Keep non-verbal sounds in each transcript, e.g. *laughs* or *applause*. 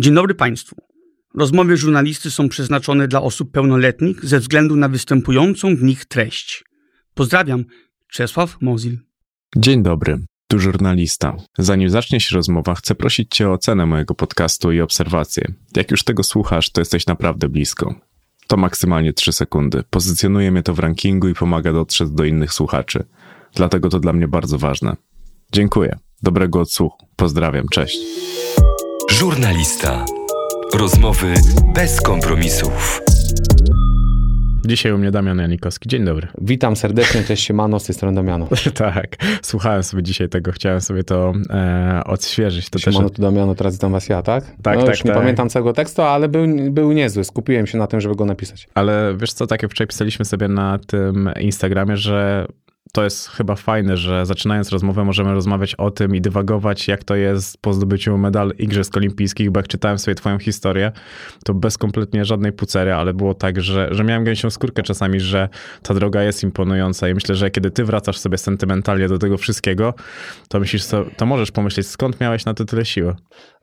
Dzień dobry Państwu. Rozmowy żurnalisty są przeznaczone dla osób pełnoletnich ze względu na występującą w nich treść. Pozdrawiam, Czesław Mozil. Dzień dobry, tu żurnalista. Zanim zacznie się rozmowa, chcę prosić Cię o ocenę mojego podcastu i obserwację. Jak już tego słuchasz, to jesteś naprawdę blisko. To maksymalnie 3 sekundy. Pozycjonuje mnie to w rankingu i pomaga dotrzeć do innych słuchaczy. Dlatego to dla mnie bardzo ważne. Dziękuję. Dobrego odsłuchu. Pozdrawiam. Cześć. Żurnalista. Rozmowy bez kompromisów. Dzisiaj u mnie Damian Janikowski. Dzień dobry. Witam serdecznie, cześć siemano, z tej strony Damiano. *laughs* tak, słuchałem sobie dzisiaj tego, chciałem sobie to e, odświeżyć. To siemano też... tu Damiano, teraz witam was ja, tak? Tak, no, tak, już nie tak. pamiętam całego tekstu, ale był, był niezły, skupiłem się na tym, żeby go napisać. Ale wiesz co, tak jak wczoraj pisaliśmy sobie na tym Instagramie, że to jest chyba fajne, że zaczynając rozmowę możemy rozmawiać o tym i dywagować, jak to jest po zdobyciu medal Igrzysk Olimpijskich, bo jak czytałem sobie twoją historię, to bez kompletnie żadnej pucery, ale było tak, że, że miałem gęsią skórkę czasami, że ta droga jest imponująca i myślę, że kiedy ty wracasz sobie sentymentalnie do tego wszystkiego, to myślisz, to, to możesz pomyśleć, skąd miałeś na to tyle siły?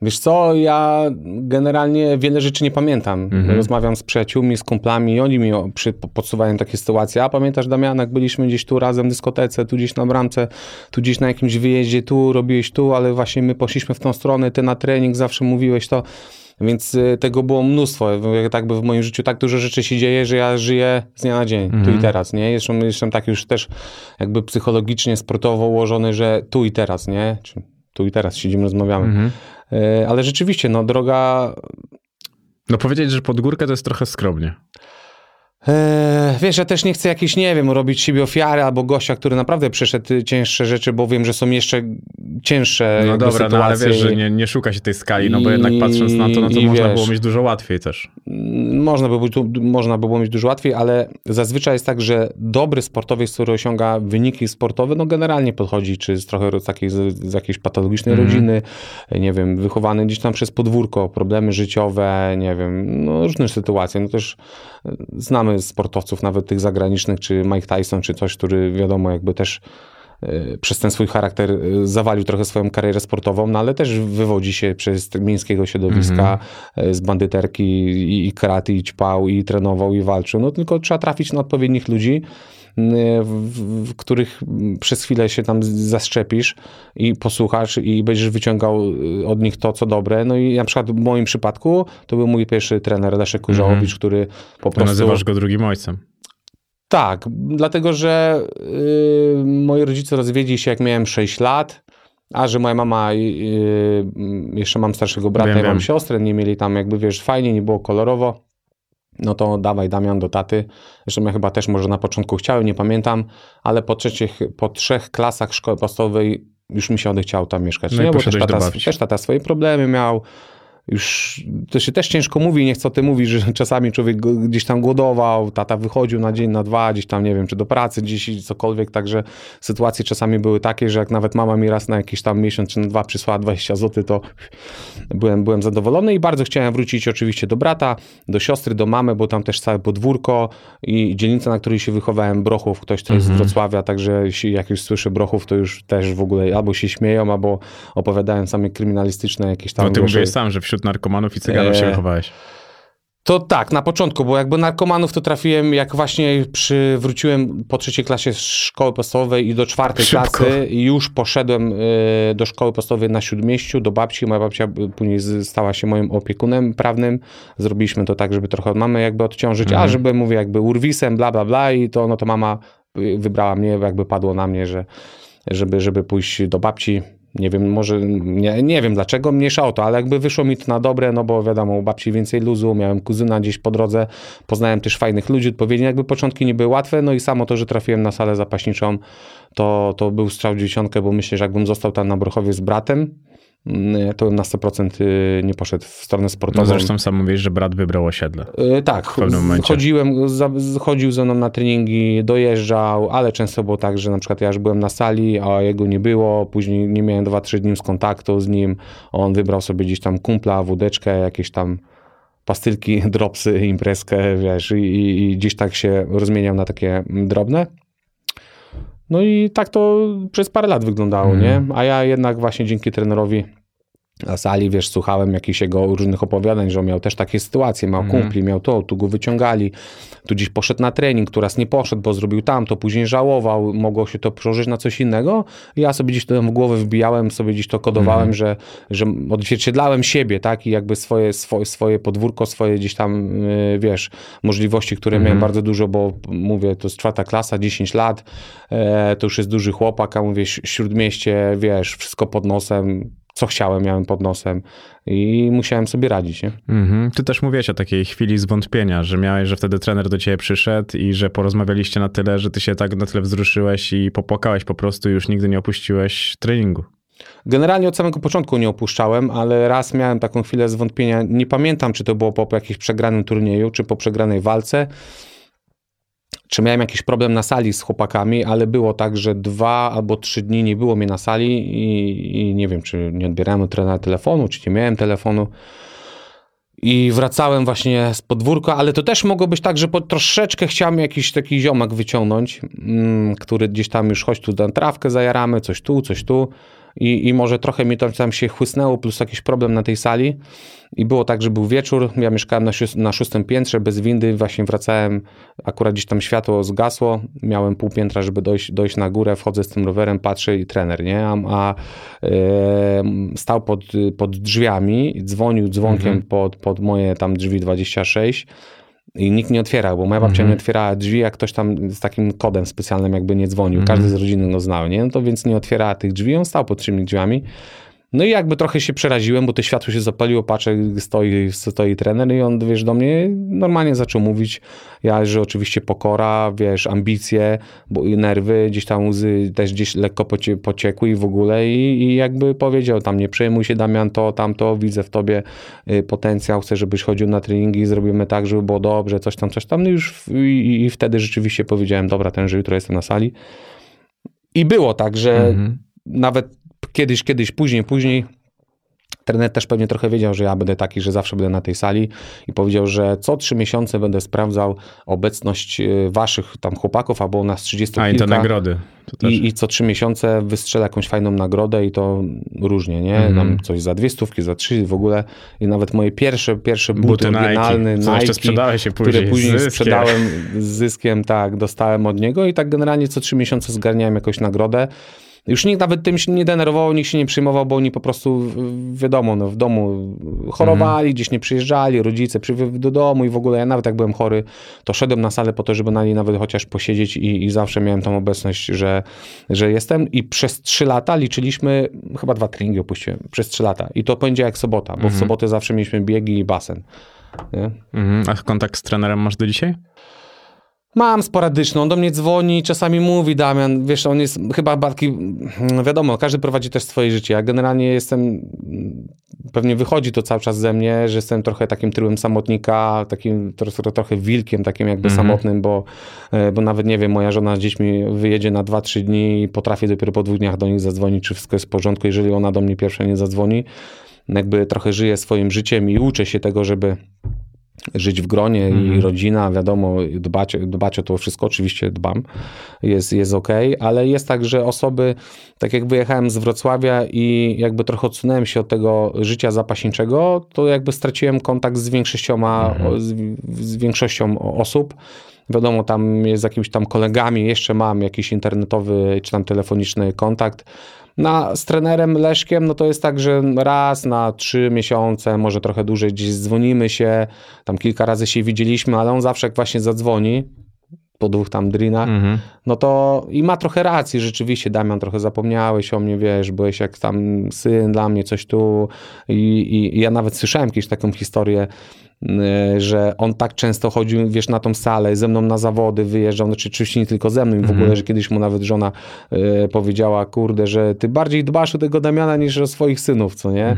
Wiesz co, ja generalnie wiele rzeczy nie pamiętam. Mhm. Rozmawiam z przyjaciółmi, z kumplami i oni mi przy, podsuwają takie sytuacje. A pamiętasz, Damian, jak byliśmy gdzieś tu razem dyskotece, tu gdzieś na bramce, tu gdzieś na jakimś wyjeździe, tu robiłeś tu, ale właśnie my poszliśmy w tą stronę, ty na trening zawsze mówiłeś to. Więc tego było mnóstwo. Tak by w moim życiu tak dużo rzeczy się dzieje, że ja żyję z dnia na dzień, mhm. tu i teraz, nie? Jestem, jestem tak już też jakby psychologicznie, sportowo ułożony, że tu i teraz, nie? Czy tu i teraz siedzimy, rozmawiamy. Mhm. Ale rzeczywiście, no droga... No powiedzieć, że pod górkę to jest trochę skromnie. Eee, wiesz, ja też nie chcę jakieś, nie wiem, robić siebie ofiary albo gościa, który naprawdę przeszedł cięższe rzeczy, bo wiem, że są jeszcze cięższe No dobra, sytuacje. no ale wiesz, że nie, nie szuka się tej skali, no bo jednak patrząc na to, no to można wiesz, było mieć dużo łatwiej też. Można by, można by było mieć dużo łatwiej, ale zazwyczaj jest tak, że dobry sportowiec, który osiąga wyniki sportowe, no generalnie podchodzi, czy z trochę z, takiej, z jakiejś patologicznej mm. rodziny, nie wiem, wychowany gdzieś tam przez podwórko, problemy życiowe, nie wiem, no różne sytuacje, no też znamy sportowców, nawet tych zagranicznych, czy Mike Tyson, czy coś, który wiadomo, jakby też przez ten swój charakter zawalił trochę swoją karierę sportową, no ale też wywodzi się przez miejskiego środowiska, mm -hmm. z bandyterki i, i kraty, i ćpał, i trenował, i walczył. No tylko trzeba trafić na odpowiednich ludzi, w, których przez chwilę się tam zaszczepisz i posłuchasz i będziesz wyciągał od nich to, co dobre. No i na przykład w moim przypadku to był mój pierwszy trener Leszek Kurzałowicz, mm -hmm. który po prostu... Nazywasz go drugim ojcem. Tak, dlatego że yy, moi rodzice rozwiedli się jak miałem 6 lat, a że moja mama, yy, jeszcze mam starszego brata wiem, i mam wiem. siostrę, nie mieli tam jakby, wiesz, fajnie, nie było kolorowo, no to dawaj Damian do taty. Zresztą ja chyba też może na początku chciałem, nie pamiętam, ale po, trzecich, po trzech klasach szkoły podstawowej już mi się odechciało tam mieszkać. No nie, bo też tata, też tata swoje problemy miał, już to się też ciężko mówi, nie chcę o tym mówić, że czasami człowiek gdzieś tam głodował, tata wychodził na dzień, na dwa, gdzieś tam, nie wiem, czy do pracy, gdzieś cokolwiek, także sytuacje czasami były takie, że jak nawet mama mi raz na jakiś tam miesiąc czy na dwa przysłała 20 zł, to byłem, byłem zadowolony i bardzo chciałem wrócić oczywiście do brata, do siostry, do mamy, bo tam też całe podwórko i dzielnica, na której się wychowałem, Brochów, ktoś, kto jest z mhm. Wrocławia, także jak już słyszę Brochów, to już też w ogóle albo się śmieją, albo opowiadają same kryminalistyczne jakieś tam... No ty mówisz sam, że wśród wśród narkomanów i cyganów się e, wychowałeś. To tak, na początku, bo jakby narkomanów to trafiłem, jak właśnie przywróciłem po trzeciej klasie z szkoły podstawowej i do czwartej Szybko. klasy i już poszedłem e, do szkoły podstawowej na Śródmieściu, do babci. Moja babcia później stała się moim opiekunem prawnym. Zrobiliśmy to tak, żeby trochę od mamy jakby odciążyć, mhm. a żeby, mówię, jakby urwisem, bla, bla, bla i to, no to mama wybrała mnie, jakby padło na mnie, że żeby, żeby pójść do babci nie wiem, może, nie, nie wiem dlaczego, mniejsza o to, ale jakby wyszło mi to na dobre, no bo wiadomo, u babci więcej luzu, miałem kuzyna gdzieś po drodze, poznałem też fajnych ludzi, odpowiednio jakby początki nie były łatwe, no i samo to, że trafiłem na salę zapaśniczą, to, to był strzał dziesiątkę, bo myślę, że jakbym został tam na Brochowie z bratem, to na 100% y, nie poszedł w stronę sportową. No zresztą sam mówisz, że brat wybrał osiedle. Yy, tak, w pewnym momencie. Chodziłem, chodził ze mną na treningi, dojeżdżał, ale często było tak, że na przykład ja już byłem na sali, a jego nie było, później nie miałem 2-3 dni z kontaktu z nim, on wybrał sobie gdzieś tam kumpla, wódeczkę, jakieś tam pastylki, *laughs* dropsy, imprezkę, wiesz, i, i gdzieś tak się rozmieniał na takie drobne. No i tak to przez parę lat wyglądało, mm. nie? A ja jednak właśnie dzięki trenerowi sali, wiesz, słuchałem jakichś jego różnych opowiadań, że on miał też takie sytuacje, miał kumpli, miał to, tu go wyciągali, tu gdzieś poszedł na trening, tu raz nie poszedł, bo zrobił tamto, później żałował, mogło się to przełożyć na coś innego. Ja sobie gdzieś to w głowę wbijałem, sobie gdzieś to kodowałem, że, że odzwierciedlałem siebie, tak, i jakby swoje, swoje, swoje podwórko, swoje gdzieś tam, yy, wiesz, możliwości, które miałem bardzo dużo, bo mówię, to jest czwarta klasa, 10 lat, e, to już jest duży chłopak, a mówię, śródmieście, wiesz, wszystko pod nosem, co chciałem, miałem pod nosem i musiałem sobie radzić, nie? Mhm. Ty też mówiłeś o takiej chwili zwątpienia, że miałeś, że wtedy trener do ciebie przyszedł i że porozmawialiście na tyle, że ty się tak na tyle wzruszyłeś i popłakałeś po prostu i już nigdy nie opuściłeś treningu. Generalnie od samego początku nie opuszczałem, ale raz miałem taką chwilę zwątpienia. Nie pamiętam, czy to było po jakimś przegranym turnieju, czy po przegranej walce, czy miałem jakiś problem na sali z chłopakami, ale było tak, że dwa albo trzy dni nie było mnie na sali i, i nie wiem, czy nie odbierałem od trenera telefonu, czy nie miałem telefonu. I wracałem właśnie z podwórka, ale to też mogło być tak, że po troszeczkę chciałem jakiś taki ziomek wyciągnąć, mm, który gdzieś tam już chodź tu na trawkę zajaramy, coś tu, coś tu. I, I może trochę mi to tam się chłysnęło, plus jakiś problem na tej sali. I było tak, że był wieczór, ja mieszkałem na, na szóstym piętrze, bez windy, właśnie wracałem, akurat gdzieś tam światło zgasło, miałem pół piętra, żeby dojść, dojść na górę, wchodzę z tym rowerem, patrzę i trener, nie? A, a e, stał pod, pod drzwiami, dzwonił dzwonkiem pod, pod moje tam drzwi 26 i nikt nie otwierał, bo moja babcia nie otwierała drzwi, jak ktoś tam z takim kodem specjalnym jakby nie dzwonił. Każdy z rodziny go znał, nie? No to więc nie otwierała tych drzwi, on stał pod tymi drzwiami. No i jakby trochę się przeraziłem, bo to światło się zapaliło, patrzę, stoi, stoi trener i on, wiesz, do mnie normalnie zaczął mówić, ja, że oczywiście pokora, wiesz, ambicje, bo i nerwy, gdzieś tam łzy też gdzieś lekko pocie, pociekły i w ogóle i, i jakby powiedział tam, nie przejmuj się Damian, to, tamto, widzę w tobie y, potencjał, chcę, żebyś chodził na treningi, zrobimy tak, żeby było dobrze, coś tam, coś tam, no już i, i wtedy rzeczywiście powiedziałem, dobra, ten, że jutro jestem na sali. I było tak, że nawet kiedyś, kiedyś, później, później trener też pewnie trochę wiedział, że ja będę taki, że zawsze będę na tej sali i powiedział, że co trzy miesiące będę sprawdzał obecność y, waszych tam chłopaków, albo nas 30 A i nagrody. To też. I, I co trzy miesiące wystrzela jakąś fajną nagrodę i to różnie, nie? Tam coś za dwie stówki, za trzy w ogóle. I nawet moje pierwsze, pierwsze buty, Buty Nike, oryginalne Nike, sprzedałeś się później które później zyskiem. sprzedałem z zyskiem, tak, dostałem od niego i tak generalnie co trzy miesiące zgarniałem jakąś nagrodę. Już nikt nawet tym się nie denerwował, nikt się nie przejmował, bo oni po prostu, wiadomo, no, w domu chorowali, gdzieś nie przyjeżdżali, rodzice przyjechali do domu i w ogóle ja nawet jak byłem chory, to szedłem na salę po to, żeby na niej nawet chociaż posiedzieć i, i zawsze miałem tą obecność, że, że jestem i przez trzy lata liczyliśmy, chyba dwa treningi opuściłem, przez trzy lata i to poniedziałek, sobota, bo w sobotę zawsze mieliśmy biegi i basen. Nie? Mhm. A kontakt z trenerem masz do dzisiaj? Mam sporadyczną, on do mnie dzwoni, czasami mówi Damian, wiesz, on jest chyba taki, mm, wiadomo, każdy prowadzi też swoje życie, ja generalnie jestem, mm, pewnie wychodzi to cały czas ze mnie, że jestem trochę takim tyłem samotnika, takim trochę, trochę wilkiem, takim jakby samotnym, bo, e, bo nawet nie wiem, moja żona z dziećmi wyjedzie na 2-3 dni i potrafię dopiero po dwóch dniach do nich zadzwonić, czy wszystko jest w porządku, jeżeli ona do mnie pierwsza nie zadzwoni, jakby trochę żyję swoim życiem i uczę się tego, żeby żyć w gronie i rodzina, wiadomo, dbać, dbać o to wszystko, oczywiście dbam, jest, jest ok, ale jest tak, że osoby, tak jak wyjechałem z Wrocławia i jakby trochę odsunąłem się od tego życia zapaśniczego, to jakby straciłem kontakt z większościoma, o- z, z większością osób. Wiadomo, tam jest z jakimiś tam kolegami, jeszcze mam jakiś internetowy czy tam telefoniczny kontakt. Na, z trenerem Leszkiem, no to jest tak, że raz na trzy miesiące, może trochę dłużej, gdzieś dzwonimy się, tam kilka razy się widzieliśmy, ale on zawsze jak właśnie zadzwoni, po dwóch tam drinach, Mhm. no to i ma trochę racji, rzeczywiście, Damian, trochę zapomniałeś o mnie, wiesz, byłeś jak tam syn dla mnie, coś tu. I, i, ja nawet słyszałem kiedyś taką historię, że on tak często chodził, wiesz, na tą salę, ze mną na zawody wyjeżdżał, znaczy oczywiście nie tylko ze mną i w ogóle, że kiedyś mu nawet żona y, powiedziała, kurde, że ty bardziej dbasz o tego Damiana niż o swoich synów, co nie?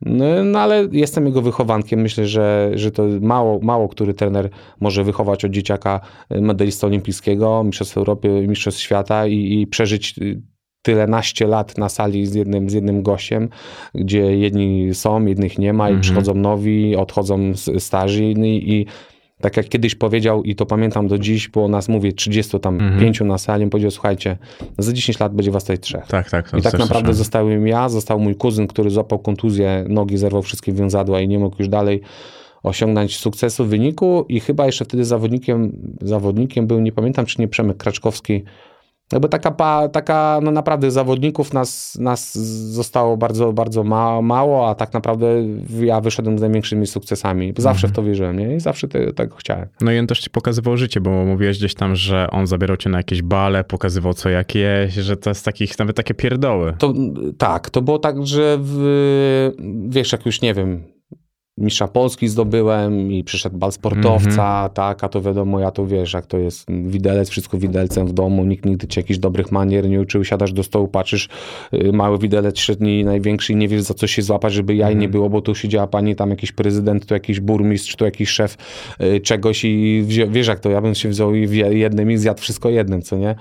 No, no ale jestem jego wychowankiem. Myślę, że, że to mało, mało który trener może wychować od dzieciaka y, medalista olimpijskiego, mistrzostw Europy, mistrzostw świata i, i przeżyć y, tyle naście lat na sali z jednym, z jednym gościem, gdzie jedni są, jednych nie ma i przychodzą nowi, odchodzą starzy i, i tak jak kiedyś powiedział i to pamiętam do dziś, było nas, mówię, 30 tam, Mhm. pięciu na sali, on powiedział, słuchajcie, za 10 lat będzie was tutaj trzech. Tak, tak. I tak naprawdę słyszałem. zostałem ja, został mój kuzyn, który złapał kontuzję, nogi zerwał wszystkie wiązadła i nie mógł już dalej osiągnąć sukcesu w wyniku i chyba jeszcze wtedy zawodnikiem, zawodnikiem był, nie pamiętam czy nie Przemek Kraczkowski, jakby taka, taka no naprawdę zawodników nas, nas zostało bardzo, bardzo ma, mało, a tak naprawdę ja wyszedłem z największymi sukcesami. Zawsze w to wierzyłem, nie? I zawsze te, tego chciałem. No i on też ci pokazywał życie, bo mówiłeś gdzieś tam, że on zabierał cię na jakieś bale, pokazywał co jak jeść, że to jest takich, nawet takie pierdoły. To, tak, to było tak, że w, wiesz, jak już nie wiem, mistrza Polski zdobyłem i przyszedł bal sportowca, tak, a to wiadomo, ja to wiesz, jak to jest widelec, wszystko widelcem w domu, nikt nigdy ci jakichś dobrych manier nie uczył, siadasz do stołu, patrzysz, y, mały widelec, średni, największy i nie wiesz za co się złapać, żeby jaj nie było, bo tu siedziała pani, tam jakiś prezydent, tu jakiś burmistrz, tu jakiś szef y, czegoś i wzią, wiesz jak to, ja bym się wziął i jednym i zjadł wszystko jednym, co nie?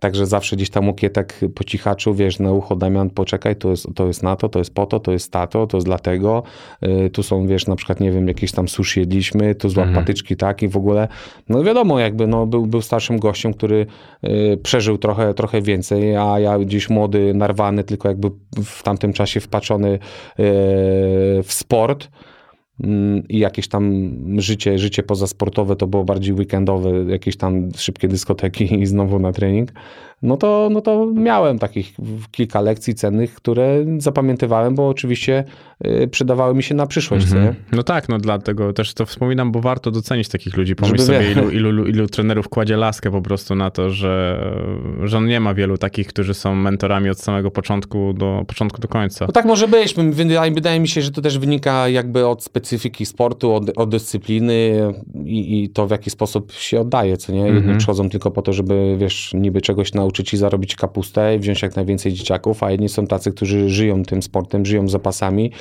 Także zawsze gdzieś tam okietek po cichaczu, wiesz, na ucho, Damian, poczekaj, to jest, to jest na to, to jest po to, to jest tato, to jest dlatego. Y, tu są, wiesz, na przykład, nie wiem, jakieś tam sushi jedliśmy, tu złap patyczki, tak, i w ogóle, no wiadomo, jakby, no, był, był starszym gościem, który y, przeżył trochę, trochę więcej, a ja gdzieś młody, narwany, tylko jakby w tamtym czasie wpatrzony y, w sport, i jakieś tam życie, życie pozasportowe to było bardziej weekendowe, jakieś tam szybkie dyskoteki i znowu na trening, no to, no to miałem takich kilka lekcji cennych, które zapamiętywałem, bo oczywiście y, przydawały mi się na przyszłość. co nie? No tak, no dlatego też to wspominam, bo warto docenić takich ludzi. Pomyśl Żeby sobie, ilu, *laughs* ilu, ilu trenerów kładzie laskę po prostu na to, że, że on nie ma wielu takich, którzy są mentorami od samego początku do, początku do końca. No tak może być. Wydaje, wydaje mi się, że to też wynika jakby od specyfiki sportu, od, od dyscypliny i, i to w jaki sposób się oddaje, co nie? Jedni Mhm. przychodzą tylko po to, żeby, wiesz, niby czegoś nauczyć i zarobić kapustę i wziąć jak najwięcej dzieciaków, a jedni są tacy, którzy żyją tym sportem, żyją zapasami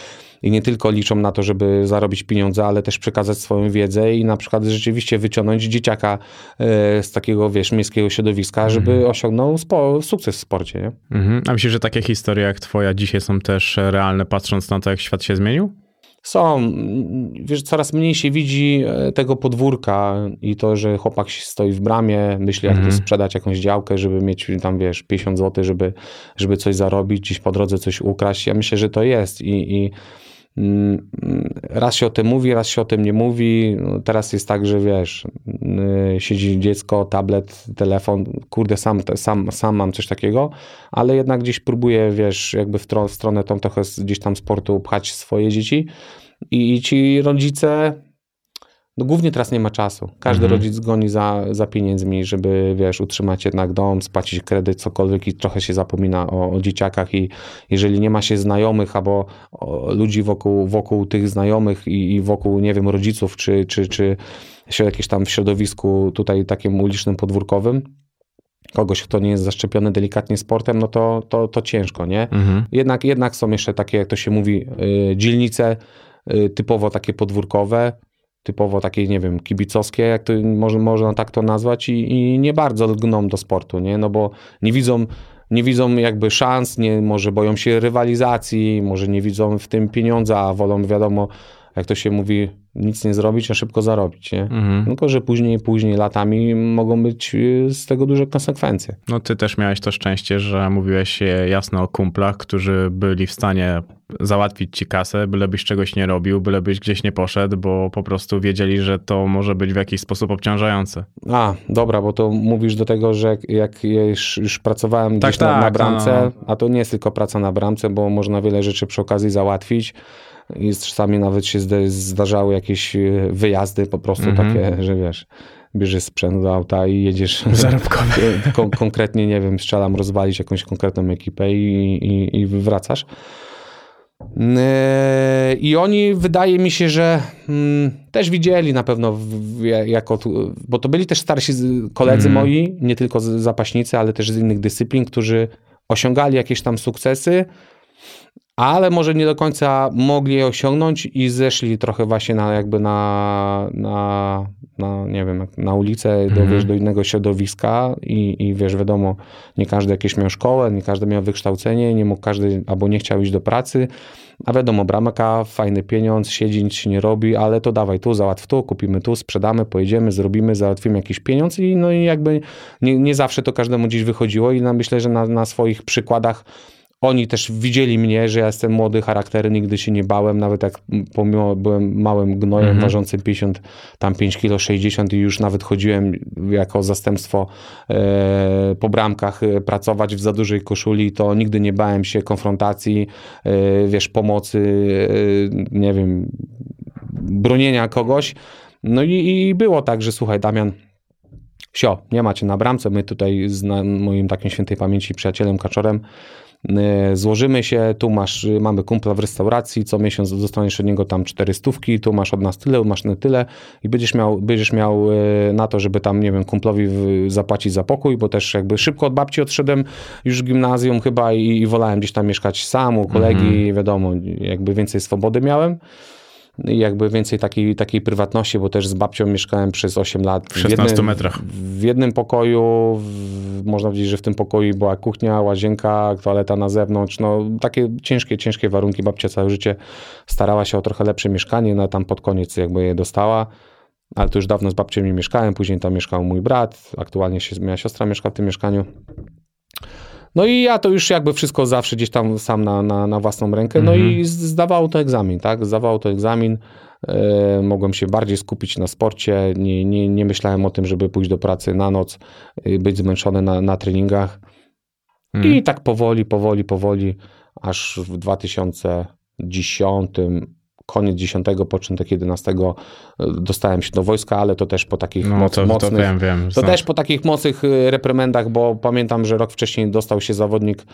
i nie tylko liczą na to, żeby zarobić pieniądze, ale też przekazać swoją wiedzę i na przykład rzeczywiście wyciągnąć dzieciaka e, z takiego, wiesz, miejskiego środowiska, żeby osiągnął spo, sukces w sporcie, nie? Mhm. A myślisz, że takie historie jak twoja dzisiaj są też realne, patrząc na to, jak świat się zmienił? Są. Mm, Wiesz, coraz mniej się widzi e, tego podwórka i to, że chłopak stoi w bramie, myśli jak Mhm. to sprzedać jakąś działkę, żeby mieć tam, wiesz, 50 zł, żeby, żeby coś zarobić, gdzieś po drodze coś ukraść. Ja myślę, że to jest i, i mm, raz się o tym mówi, raz się o tym nie mówi. No, Teraz jest tak, że wiesz, y, siedzi dziecko, tablet, telefon, kurde, sam, sam, sam mam coś takiego, ale jednak gdzieś próbuję, wiesz, jakby w, w stronę tą trochę gdzieś tam sportu pchać swoje dzieci i ci rodzice, no głównie teraz nie ma czasu. Każdy Mhm. rodzic goni za, za pieniędzmi, żeby, wiesz, utrzymać jednak dom, spłacić kredyt, cokolwiek i trochę się zapomina o, o dzieciakach i jeżeli nie ma się znajomych albo o, ludzi wokół, wokół tych znajomych i, i wokół, nie wiem, rodziców, czy, czy, czy się jakieś tam w środowisku tutaj takim ulicznym, podwórkowym, kogoś, kto nie jest zaszczepiony delikatnie sportem, no to, to, to ciężko, nie? Mhm. Jednak, jednak są jeszcze takie, jak to się mówi, y, dzielnice y, typowo takie podwórkowe, typowo takie, nie wiem, kibicowskie, jak to może, można tak to nazwać i, i nie bardzo lgną do sportu, nie? No bo nie widzą, nie widzą jakby szans, nie, może boją się rywalizacji, może nie widzą w tym pieniądza, a wolą, wiadomo, jak to się mówi, nic nie zrobić, a szybko zarobić, nie? Mhm. Tylko, że później, później latami mogą być y, z tego duże konsekwencje. No ty też miałeś to szczęście, że mówiłeś jasno o kumplach, którzy byli w stanie załatwić ci kasę, bylebyś czegoś nie robił, bylebyś gdzieś nie poszedł, bo po prostu wiedzieli, że to może być w jakiś sposób obciążające. A, dobra, bo to mówisz do tego, że jak, jak ja już, już pracowałem Tak, gdzieś na, na tak, bramce, no, a to nie jest tylko praca na bramce, bo można wiele rzeczy przy okazji załatwić. I czasami nawet się zda- zdarzały jakieś e, wyjazdy po prostu Mhm. takie, że wiesz, bierzesz sprzęt do auta i jedziesz *laughs* Zarobkowe. *laughs* kon- konkretnie, nie wiem, strzelam, rozwalić jakąś konkretną ekipę i, i, i wracasz. Yy, I oni, wydaje mi się, że mm, też widzieli na pewno, jako, bo to byli też starsi koledzy Mhm. moi, nie tylko z- zapaśnicy, ale też z innych dyscyplin, którzy osiągali jakieś tam sukcesy, ale może nie do końca mogli je osiągnąć i zeszli trochę właśnie na jakby na, na, na nie wiem, na ulicę, do, Mhm. wiesz, do innego środowiska i, i wiesz, wiadomo, nie każdy jakieś miał szkołę, nie każdy miał wykształcenie, nie mógł każdy albo nie chciał iść do pracy, A wiadomo, bramka, fajny pieniądz, siedzi, nic się nie robi, ale to dawaj tu, załatw tu, kupimy tu, sprzedamy, pojedziemy, zrobimy, załatwimy jakiś pieniądz i no i jakby nie, nie zawsze to każdemu gdzieś wychodziło i na, myślę, że na, na swoich przykładach oni też widzieli mnie, że ja jestem młody charakter, nigdy się nie bałem, nawet jak pomimo byłem małym gnojem Mhm. ważącym 50, tam 5 kilo 60 i już nawet chodziłem jako zastępstwo e, po bramkach e, pracować w za dużej koszuli, to nigdy nie bałem się konfrontacji, e, wiesz, pomocy, e, nie wiem, bronienia kogoś. No i, i było tak, że słuchaj Damian, Sio, nie macie na bramce. My tutaj z moim takim świętej pamięci przyjacielem Kaczorem złożymy się. Tu masz, y, mamy kumpla w restauracji, co miesiąc dostaniesz od niego tam cztery stówki, tu masz od nas tyle, masz na tyle i będziesz miał, będziesz miał e, na to, żeby tam, nie wiem, kumplowi zapłacić za pokój, bo też jakby szybko od babci odszedłem już w gimnazjum chyba i, i wolałem gdzieś tam mieszkać sam u kolegi, wiadomo, jakby więcej swobody miałem. Jakby więcej takiej, takiej prywatności, bo też z babcią mieszkałem przez 8 lat. W 16 metrach. W jednym pokoju, w, można powiedzieć, że w tym pokoju była kuchnia, łazienka, toaleta na zewnątrz. No takie ciężkie, ciężkie warunki. Babcia całe życie starała się o trochę lepsze mieszkanie, no tam pod koniec jakby je dostała. Ale to już dawno z babcią nie mieszkałem, później tam mieszkał mój brat, aktualnie się, moja siostra mieszka w tym mieszkaniu. No i ja to już jakby wszystko zawsze gdzieś tam sam na, na, na własną rękę. No i z- zdawało to egzamin, tak? Zdawało to egzamin. E, mogłem się bardziej skupić na sporcie. Nie, nie, nie myślałem o tym, żeby pójść do pracy na noc, y, być zmęczony na, na treningach. Mhm. I tak powoli, powoli, powoli, aż w 2010, koniec 10, początek 11 y, dostałem się do wojska, ale to też po takich No moc, to, to mocnych... wiem, wiem. To też po takich mocnych y, reprymendach, bo pamiętam, że rok wcześniej dostał się zawodnik, e,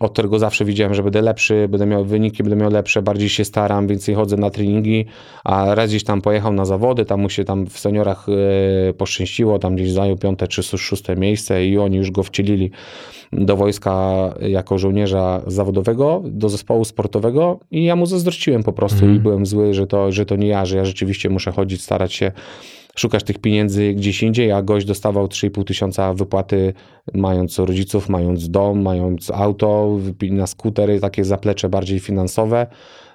od którego zawsze widziałem, że będę lepszy, będę miał wyniki, będę miał lepsze, bardziej się staram, więcej chodzę na treningi, a raz gdzieś tam pojechał na zawody, tam mu się tam w seniorach e, poszczęściło, tam gdzieś zajął piąte czy szóste miejsce i oni już go wcielili do wojska jako żołnierza zawodowego, do zespołu sportowego i ja mu zazdrościłem po prostu i byłem zły, że to, że to nie ja, że ja rzeczywiście muszę chodzić, starać się szukać tych pieniędzy gdzieś indziej, a gość dostawał 3,5 tysiąca wypłaty mając rodziców, mając dom, mając auto, na skutery, takie zaplecze bardziej finansowe,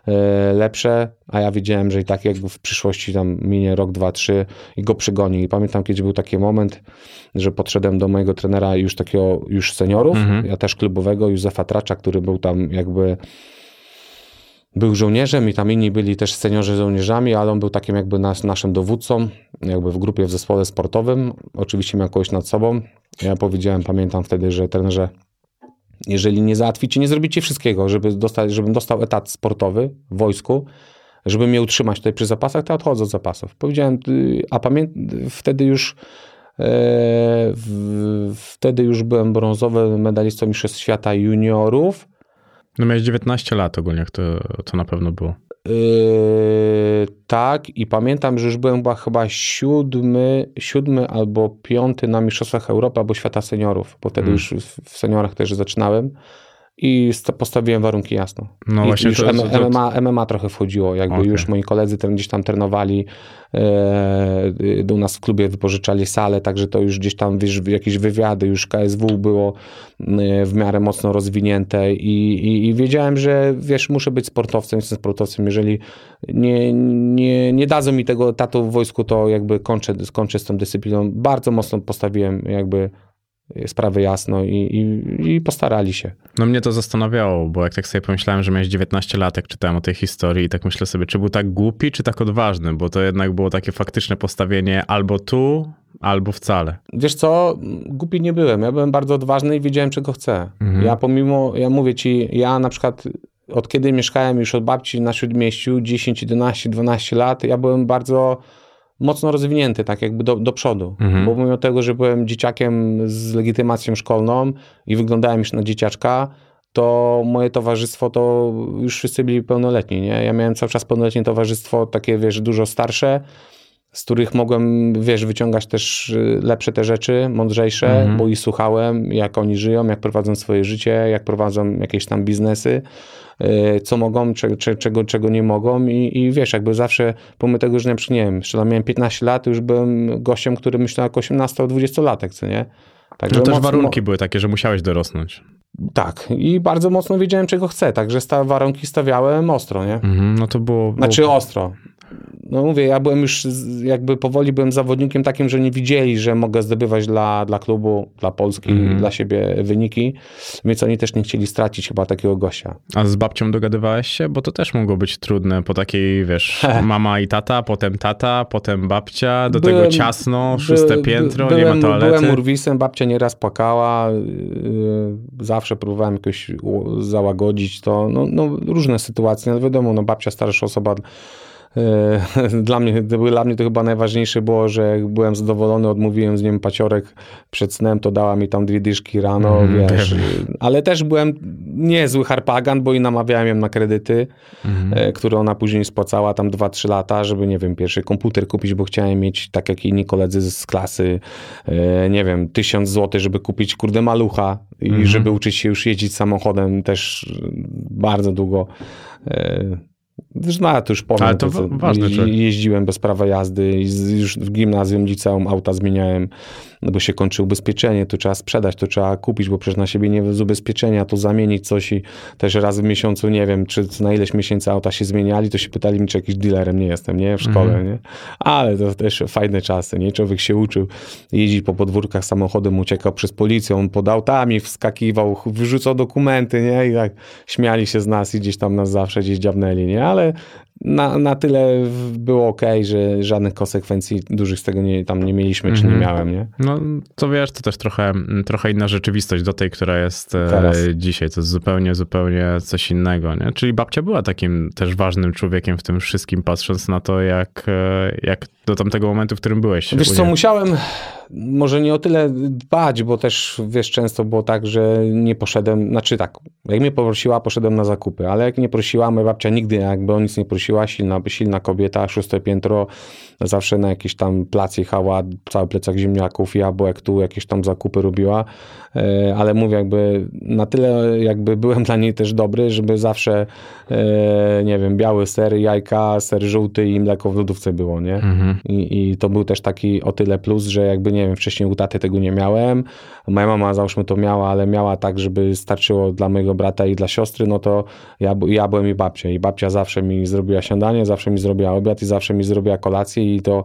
e, lepsze, a ja wiedziałem, że i tak jakby w przyszłości tam minie rok, dwa, trzy i go przygoni. I pamiętam, kiedyś był taki moment, że podszedłem do mojego trenera już takiego, już seniorów, Mhm. ja też klubowego, Józefa Tracza, który był tam jakby był żołnierzem i tam inni byli też seniorzy żołnierzami, ale on był takim jakby nas, naszym dowódcą, jakby w grupie, w zespole sportowym. Oczywiście miał kogoś nad sobą. Ja powiedziałem, pamiętam wtedy, że trenerze, jeżeli nie załatwicie, nie zrobicie wszystkiego, żeby dostać, żebym dostał etat sportowy w wojsku, żeby mnie utrzymać tutaj przy zapasach, to odchodzę od zapasów. Powiedziałem, a pamiętam, wtedy już e, w, wtedy już byłem brązowy medalistą Mistrzostw Świata juniorów. No miałeś 19 lat ogólnie, jak to, to na pewno było. Yy, tak, i pamiętam, że już byłem chyba, chyba siódmy, siódmy albo piąty na Mistrzostwach Europy albo Świata Seniorów, bo wtedy Mm. już w, w seniorach też zaczynałem i sta- postawiłem warunki jasno. No I właśnie już to- MMA, MMA trochę wchodziło, jakby Okej. już moi koledzy ten, gdzieś tam trenowali, e, u nas w klubie wypożyczali salę, także to już gdzieś tam wiesz, jakieś wywiady, już KSW było y, w miarę mocno rozwinięte i, i, i wiedziałem, że wiesz, muszę być sportowcem, jestem sportowcem, jeżeli nie, nie, nie dadzą mi tego tatu w wojsku, to jakby kończę, skończę z tą dyscypliną. Bardzo mocno postawiłem jakby sprawę jasno i, i, i postarali się. No mnie to zastanawiało, bo jak tak sobie pomyślałem, że miałeś 19 lat, jak czytałem o tej historii i tak myślę sobie, czy był tak głupi, czy tak odważny, bo to jednak było takie faktyczne postawienie albo tu, albo wcale. Wiesz co, głupi nie byłem. Ja byłem bardzo odważny i wiedziałem, czego chcę. Mhm. Ja pomimo, ja mówię ci, ja na przykład od kiedy mieszkałem już od babci na Śródmieściu, 10, 11, 12 lat, ja byłem bardzo mocno rozwinięty, tak jakby do, do przodu. Mhm. Bo mimo tego, że byłem dzieciakiem z legitymacją szkolną i wyglądałem już na dzieciaczka, to moje towarzystwo to już wszyscy byli pełnoletni, nie? Ja miałem cały czas pełnoletnie towarzystwo, takie wiesz, dużo starsze, z których mogłem, wiesz, wyciągać też y, lepsze te rzeczy, mądrzejsze, Mhm. bo i słuchałem, jak oni żyją, jak prowadzą swoje życie, jak prowadzą jakieś tam biznesy, y, co mogą, cze, cze, czego, czego nie mogą i, i wiesz, jakby zawsze, pomimo tego, że na przykład, nie wiem, jeszcze miałem 15 lat, już byłem gościem, który myślał jak 18-20-latek, co nie? Także No też mocno- warunki były takie, że musiałeś dorosnąć. Tak, i bardzo mocno wiedziałem, czego chcę, także sta, warunki stawiałem ostro, nie? Mhm, no to było... było... Znaczy ostro. No mówię, ja byłem już jakby powoli byłem zawodnikiem takim, że nie widzieli, że mogę zdobywać dla, dla klubu, dla Polski, Mhm. dla siebie wyniki, więc oni też nie chcieli stracić chyba takiego gościa. A z babcią dogadywałeś się? Bo to też mogło być trudne po takiej, wiesz, *laughs* mama i tata, potem tata, potem babcia, do tego Byłem- ciasno, szóste By- piętro, by- nie byłem, ma toalety. Byłem urwisem, babcia nieraz płakała, yy, zawsze próbowałem jakoś załagodzić to, no, no różne sytuacje, no wiadomo, no babcia starsza osoba, *laughs* dla mnie, dla mnie to chyba najważniejsze było, że jak byłem zadowolony, odmówiłem z nim paciorek przed snem, to dała mi tam dwie dyszki rano, Mm, wiesz, pewnie. ale też byłem niezły harpagan, bo i namawiałem ją na kredyty, e, które ona później spłacała tam 2-3 lata, żeby, nie wiem, pierwszy komputer kupić, bo chciałem mieć, tak jak inni koledzy z klasy, e, nie wiem, 1000 zł, żeby kupić, kurde, malucha i Mhm. żeby uczyć się już jeździć samochodem też e, bardzo długo. Zresztą no, ja to już powiem, Ale to wa- ważne, je- jeździłem bez prawa jazdy i z- już w gimnazjum, liceum auta zmieniałem, no bo się kończy ubezpieczenie, to trzeba sprzedać, to trzeba kupić, bo przecież na siebie nie z ubezpieczenia, to zamienić coś i też raz w miesiącu, nie wiem, czy na ileś miesięcy auta się zmieniali, to się pytali mi, czy jakiś dealerem nie jestem, nie, w szkole, Mhm. nie, ale to też fajne czasy, nie, człowiek się uczył jeździć po podwórkach samochodem, uciekał przez policję, on pod autami wskakiwał, wyrzucał dokumenty, nie, i tak śmiali się z nas i gdzieś tam nas zawsze gdzieś dziabnęli, nie, ale na, na tyle było ok, że żadnych konsekwencji dużych z tego nie, tam nie mieliśmy, czy nie Mhm. miałem, nie. No to wiesz, to też trochę, trochę inna rzeczywistość do tej, która jest e, Teraz. dzisiaj. To jest zupełnie, zupełnie coś innego, nie? Czyli babcia była takim też ważnym człowiekiem w tym wszystkim, patrząc na to, jak, e, jak do tamtego momentu, w którym byłeś. Wiesz co, musiałem może nie o tyle dbać, bo też wiesz, często było tak, że nie poszedłem, znaczy tak, jak mnie poprosiła, poszedłem na zakupy, ale jak nie prosiła, moja babcia nigdy jakby o nic nie prosiła, silna, silna kobieta, szóste piętro, zawsze na jakiś tam plac jechała, cały plecak ziemniaków, jabłek, tu jakieś tam zakupy robiła, e, ale mówię jakby na tyle jakby byłem dla niej też dobry, żeby zawsze, e, nie wiem, biały ser, jajka, ser żółty i mleko w lodówce było, nie? Mhm. I, I to był też taki o tyle plus, że jakby nie wiem, wcześniej u taty tego nie miałem. Moja mama załóżmy to miała, ale miała tak, żeby starczyło dla mojego brata i dla siostry, no to ja, ja byłem i babcia. I babcia zawsze mi zrobiła śniadanie, zawsze mi zrobiła obiad i zawsze mi zrobiła kolację i to,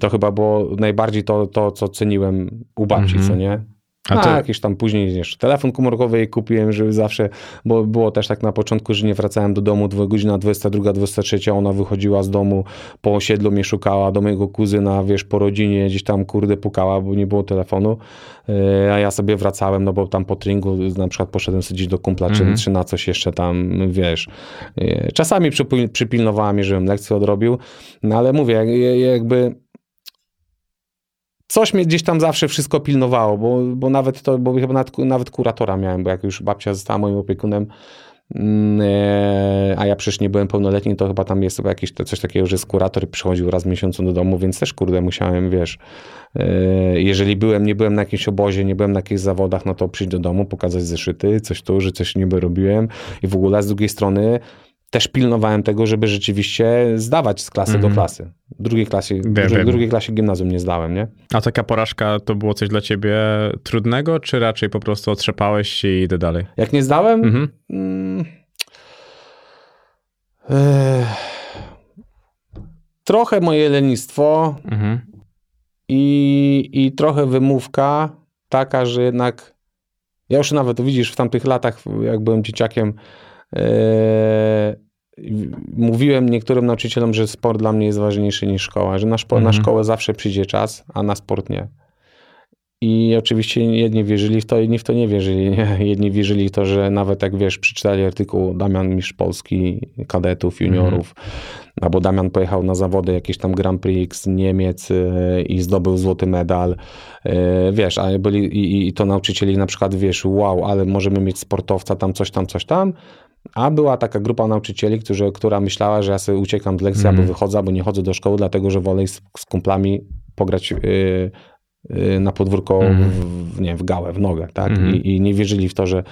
to chyba było najbardziej to, to co ceniłem u babci, Mhm. co nie? A to- jakieś tam później jeszcze telefon komórkowy jej kupiłem, żeby zawsze, bo było też tak na początku, że nie wracałem do domu, godzina 22, 23, ona wychodziła z domu, po osiedlu mnie szukała, do mojego kuzyna, wiesz, po rodzinie gdzieś tam, kurde, pukała, bo nie było telefonu, Yy, a ja sobie wracałem, no bo tam po treningu na przykład poszedłem sobie gdzieś do kumpla, czy, Mhm. czy na coś jeszcze tam, wiesz. Yy, Czasami przypil- przypilnowała mnie, żebym lekcję odrobił, no ale mówię, jak- jakby coś mnie gdzieś tam zawsze wszystko pilnowało, bo, bo nawet to, bo chyba nawet, nawet kuratora miałem, bo jak już babcia została moim opiekunem, mm, e, a ja przecież nie byłem pełnoletni, to chyba tam jest chyba jakieś coś takiego, że jest kurator i przychodził raz w miesiącu do domu, więc też kurde musiałem, wiesz, e, jeżeli byłem, nie byłem na jakimś obozie, nie byłem na jakichś zawodach, no to przyjść do domu, pokazać zeszyty, coś tu, że coś niby robiłem i w ogóle z drugiej strony też pilnowałem tego, żeby rzeczywiście zdawać z klasy Mhm. do klasy. W drugiej klasie, Wiem, drugiej klasie gimnazjum nie zdałem, nie? A taka porażka to było coś dla ciebie trudnego, czy raczej po prostu otrzepałeś się i idę dalej? Jak nie zdałem, Mhm. mm, eh, trochę moje lenistwo Mhm. i, i trochę wymówka taka, że jednak ja już nawet widzisz w tamtych latach, jak byłem dzieciakiem, e, mówiłem niektórym nauczycielom, że sport dla mnie jest ważniejszy niż szkoła, że na, szpo, na Mhm. szkołę zawsze przyjdzie czas, a na sport nie. I oczywiście jedni wierzyli w to, inni w to nie wierzyli. Nie? *laughs* Jedni wierzyli w to, że nawet jak wiesz, przeczytali artykuł Damian Mistrz Polski, kadetów, juniorów, albo Damian pojechał na zawody jakieś tam Grand Prix z Niemiec e, i zdobył złoty medal. E, Wiesz, a byli i, i to nauczycieli na przykład, wiesz, wow, ale możemy mieć sportowca tam, coś tam, coś tam. A była taka grupa nauczycieli, którzy, która myślała, że ja sobie uciekam z lekcji, Mhm. albo wychodzę, albo nie chodzę do szkoły, dlatego że wolę z, z kumplami pograć y, y, na podwórko Mhm. w, nie w gałę, w nogę, tak? Mhm. I, I nie wierzyli w to, że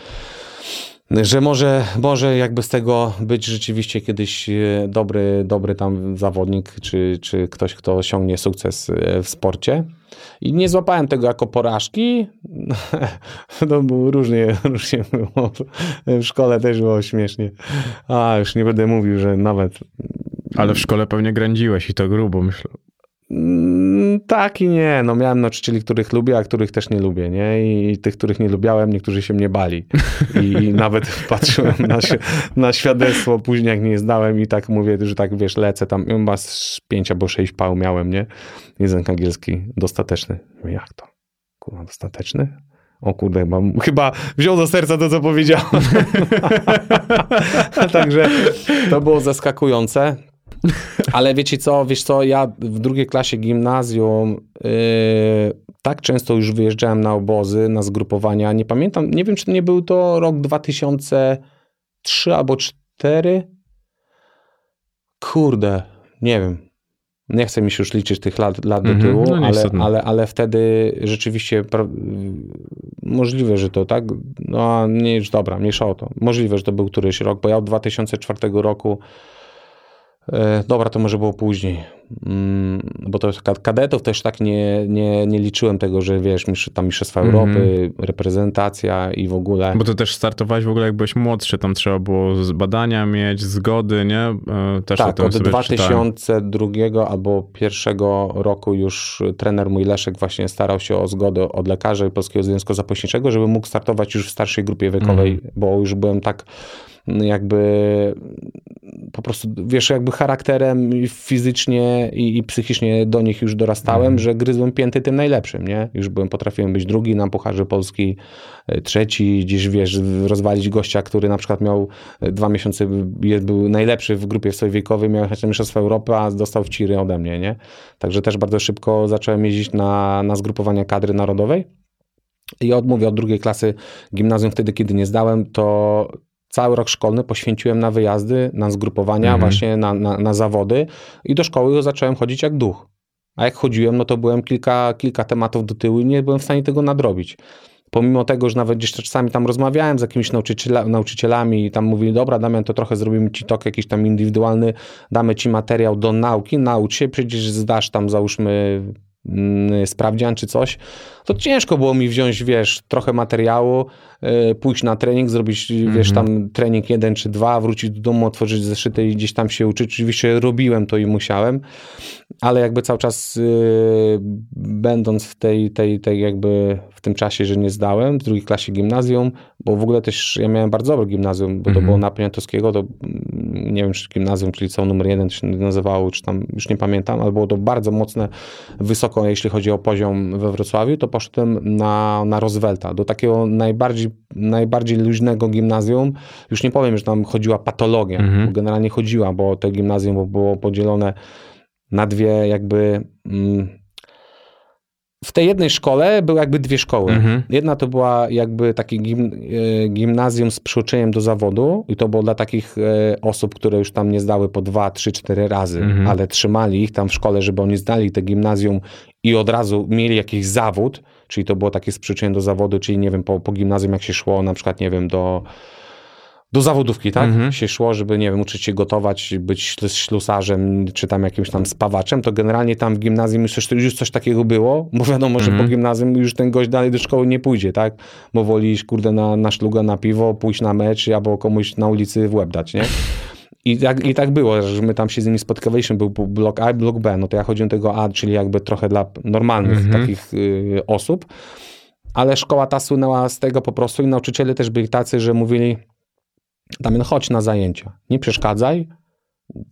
że może, może jakby z tego być rzeczywiście kiedyś e, dobry, dobry tam zawodnik, czy, czy ktoś, kto osiągnie sukces e, w sporcie. I nie złapałem tego jako porażki. *laughs* No różnie, różnie było. W szkole też było śmiesznie. A, już nie będę mówił, że nawet... Ale w szkole pewnie grędziłeś i to grubo, myślę. Mm, Tak i nie. No miałem nauczycieli, których lubię, a których też nie lubię, nie? I tych, których nie lubiałem, niektórzy się mnie bali. I *laughs* nawet patrzyłem na, na świadectwo później, jak nie zdałem i tak mówię, że tak, wiesz, lecę tam, chyba z pięć albo sześć pał miałem, nie? Język angielski dostateczny. Jak to? Kurwa, dostateczny? O kurde, chyba, chyba wziął do serca to, co powiedziałem. *laughs* *laughs* Także to było zaskakujące. *laughs* Ale wiecie co, wiesz co, ja w drugiej klasie gimnazjum yy, tak często już wyjeżdżałem na obozy, na zgrupowania. Nie pamiętam, nie wiem, czy to nie był to rok 2003 albo 2004. Kurde, nie wiem. Nie chcę mi się już liczyć tych lat, lat do Mhm, tyłu, no ale, ale, ale wtedy rzeczywiście możliwe, że to tak. No nie, już dobra, mniejsza o to. Możliwe, że to był któryś rok, bo ja od 2004 roku Dobra, to może było później. Mm, Bo to ka- kadetów też tak nie, nie, nie liczyłem tego, że wiesz, tam Mistrzostwa Mhm. Europy, reprezentacja i w ogóle. Bo to też startowałeś w ogóle jak byłeś młodszy, tam trzeba było z badania mieć, zgody, nie? E, Też tak, od sobie czytałem. 2002 albo pierwszego roku już trener mój Leszek właśnie starał się o zgodę od lekarzy Polskiego Związku Zapośniczego, żeby mógł startować już w starszej grupie wiekowej, Mhm. bo już byłem tak mm, jakby po prostu, wiesz, jakby charakterem fizycznie i, i psychicznie do nich już dorastałem, Mhm. że gryzłem pięty tym najlepszym, nie? Już byłem, potrafiłem być drugi na Pucharze Polski, e, trzeci, gdzieś, wiesz, rozwalić gościa, który na przykład miał e, dwa miesiące, był- najlepszy w grupie swojej wiekowej, miał na Mistrzostwa Europy, a dostał w ciry ode mnie, nie? Także też bardzo szybko zacząłem jeździć na, na zgrupowania kadry narodowej. I odmówię od drugiej klasy gimnazjum wtedy, kiedy nie zdałem, to cały rok szkolny poświęciłem na wyjazdy, na zgrupowania, Mhm. właśnie na, na, na zawody i do szkoły zacząłem chodzić jak duch. A jak chodziłem, no to byłem kilka, kilka tematów do tyłu i nie byłem w stanie tego nadrobić. Pomimo tego, że nawet gdzieś czasami tam rozmawiałem z jakimiś nauczyciela, nauczycielami i tam mówili, dobra Damian, to trochę zrobimy ci tok jakiś tam indywidualny, damy ci materiał do nauki, naucz się, przecież zdasz tam załóżmy mm, sprawdzian czy coś, to ciężko było mi wziąć, wiesz, trochę materiału, y, pójść na trening, zrobić, wiesz, tam trening jeden czy dwa, wrócić do domu, otworzyć zeszyty i gdzieś tam się uczyć. Oczywiście robiłem to i musiałem, ale jakby cały czas y, będąc w tej, tej, tej jakby w tym czasie, że nie zdałem, w drugiej klasie gimnazjum, bo w ogóle też ja miałem bardzo dobre gimnazjum, bo to Mhm. było na Poniatowskiego, to mm, nie wiem, czy gimnazjum, czyli liceum numer jeden to się nazywało, czy tam, już nie pamiętam, ale było to bardzo mocne, wysoko, jeśli chodzi o poziom we Wrocławiu, to poszedłem na, na Roosevelta, do takiego najbardziej, najbardziej luźnego gimnazjum. Już nie powiem, że tam chodziła patologia, Mhm. bo generalnie chodziła, bo to gimnazjum było podzielone na dwie jakby... Mm, w tej jednej szkole były jakby dwie szkoły. Mhm. Jedna to była jakby takie gim, e, gimnazjum z przyuczeniem do zawodu i to było dla takich e, osób, które już tam nie zdały po dwa, trzy, cztery razy, Mhm. ale trzymali ich tam w szkole, żeby oni zdali te gimnazjum i od razu mieli jakiś zawód, czyli to było takie z przyuczeniem do zawodu, czyli nie wiem, po, po gimnazjum jak się szło na przykład, nie wiem, do do zawodówki, tak? Mhm. Się szło, żeby, nie wiem, uczyć się gotować, być ślus- ślusarzem, czy tam jakimś tam spawaczem, to generalnie tam w gimnazjum już coś, już coś takiego było, bo wiadomo, że Mhm. po gimnazjum już ten gość dalej do szkoły nie pójdzie, tak? Bo woli iść, kurde, na, na szluga, na piwo, pójść na mecz, albo komuś na ulicy w łeb dać, nie? I tak, I tak było, że my tam się z nimi spotykaliśmy, był blok A i blok B, no to ja chodziłem tego A, czyli jakby trochę dla normalnych Mhm. takich y, osób, ale szkoła ta słynęła z tego po prostu i nauczyciele też byli tacy, że mówili Damian, chodź na zajęcia, nie przeszkadzaj,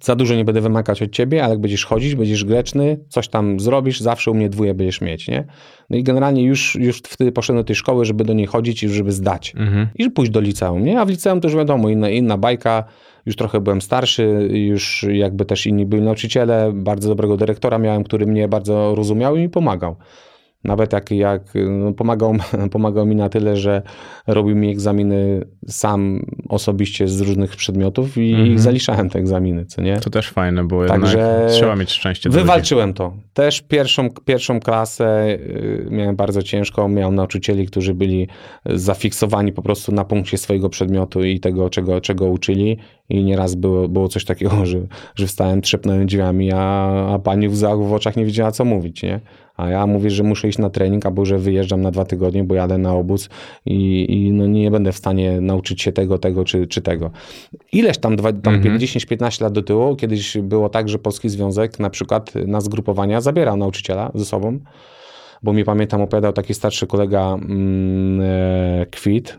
za dużo nie będę wymagać od ciebie, ale jak będziesz chodzić, będziesz grzeczny, coś tam zrobisz, zawsze u mnie dwóje będziesz mieć, nie? No i generalnie już, już wtedy poszedłem do tej szkoły, żeby do niej chodzić i żeby zdać. Mhm. I pójść do liceum, nie? A w liceum to już wiadomo, inna, inna bajka, już trochę byłem starszy, już jakby też inni byli nauczyciele, bardzo dobrego dyrektora miałem, który mnie bardzo rozumiał i mi pomagał. Nawet jak, jak no pomagał, *laughs* pomagał mi na tyle, że robił mi egzaminy sam osobiście z różnych przedmiotów i Mhm. zaliczałem te egzaminy, co nie? To też fajne, bo Także trzeba mieć szczęście. ludzi. Wywalczyłem to. Też pierwszą, pierwszą klasę y, miałem bardzo ciężką. Miałem nauczycieli, którzy byli zafiksowani po prostu na punkcie swojego przedmiotu i tego, czego, czego uczyli. I nieraz było, było coś takiego, *laughs* że, że wstałem, trzepnąłem drzwiami, a, a pani w, w oczach nie wiedziała, co mówić, nie? A ja mówię, że muszę iść na trening, albo że wyjeżdżam na dwa tygodnie, bo jadę na obóz i, i no nie będę w stanie nauczyć się tego, tego czy, czy tego. Ileś tam, dwa, tam Mhm. 10-15 lat do tyłu, kiedyś było tak, że Polski Związek na przykład na zgrupowania zabierał nauczyciela ze sobą, bo mi pamiętam opowiadał taki starszy kolega mm, e, Kwit,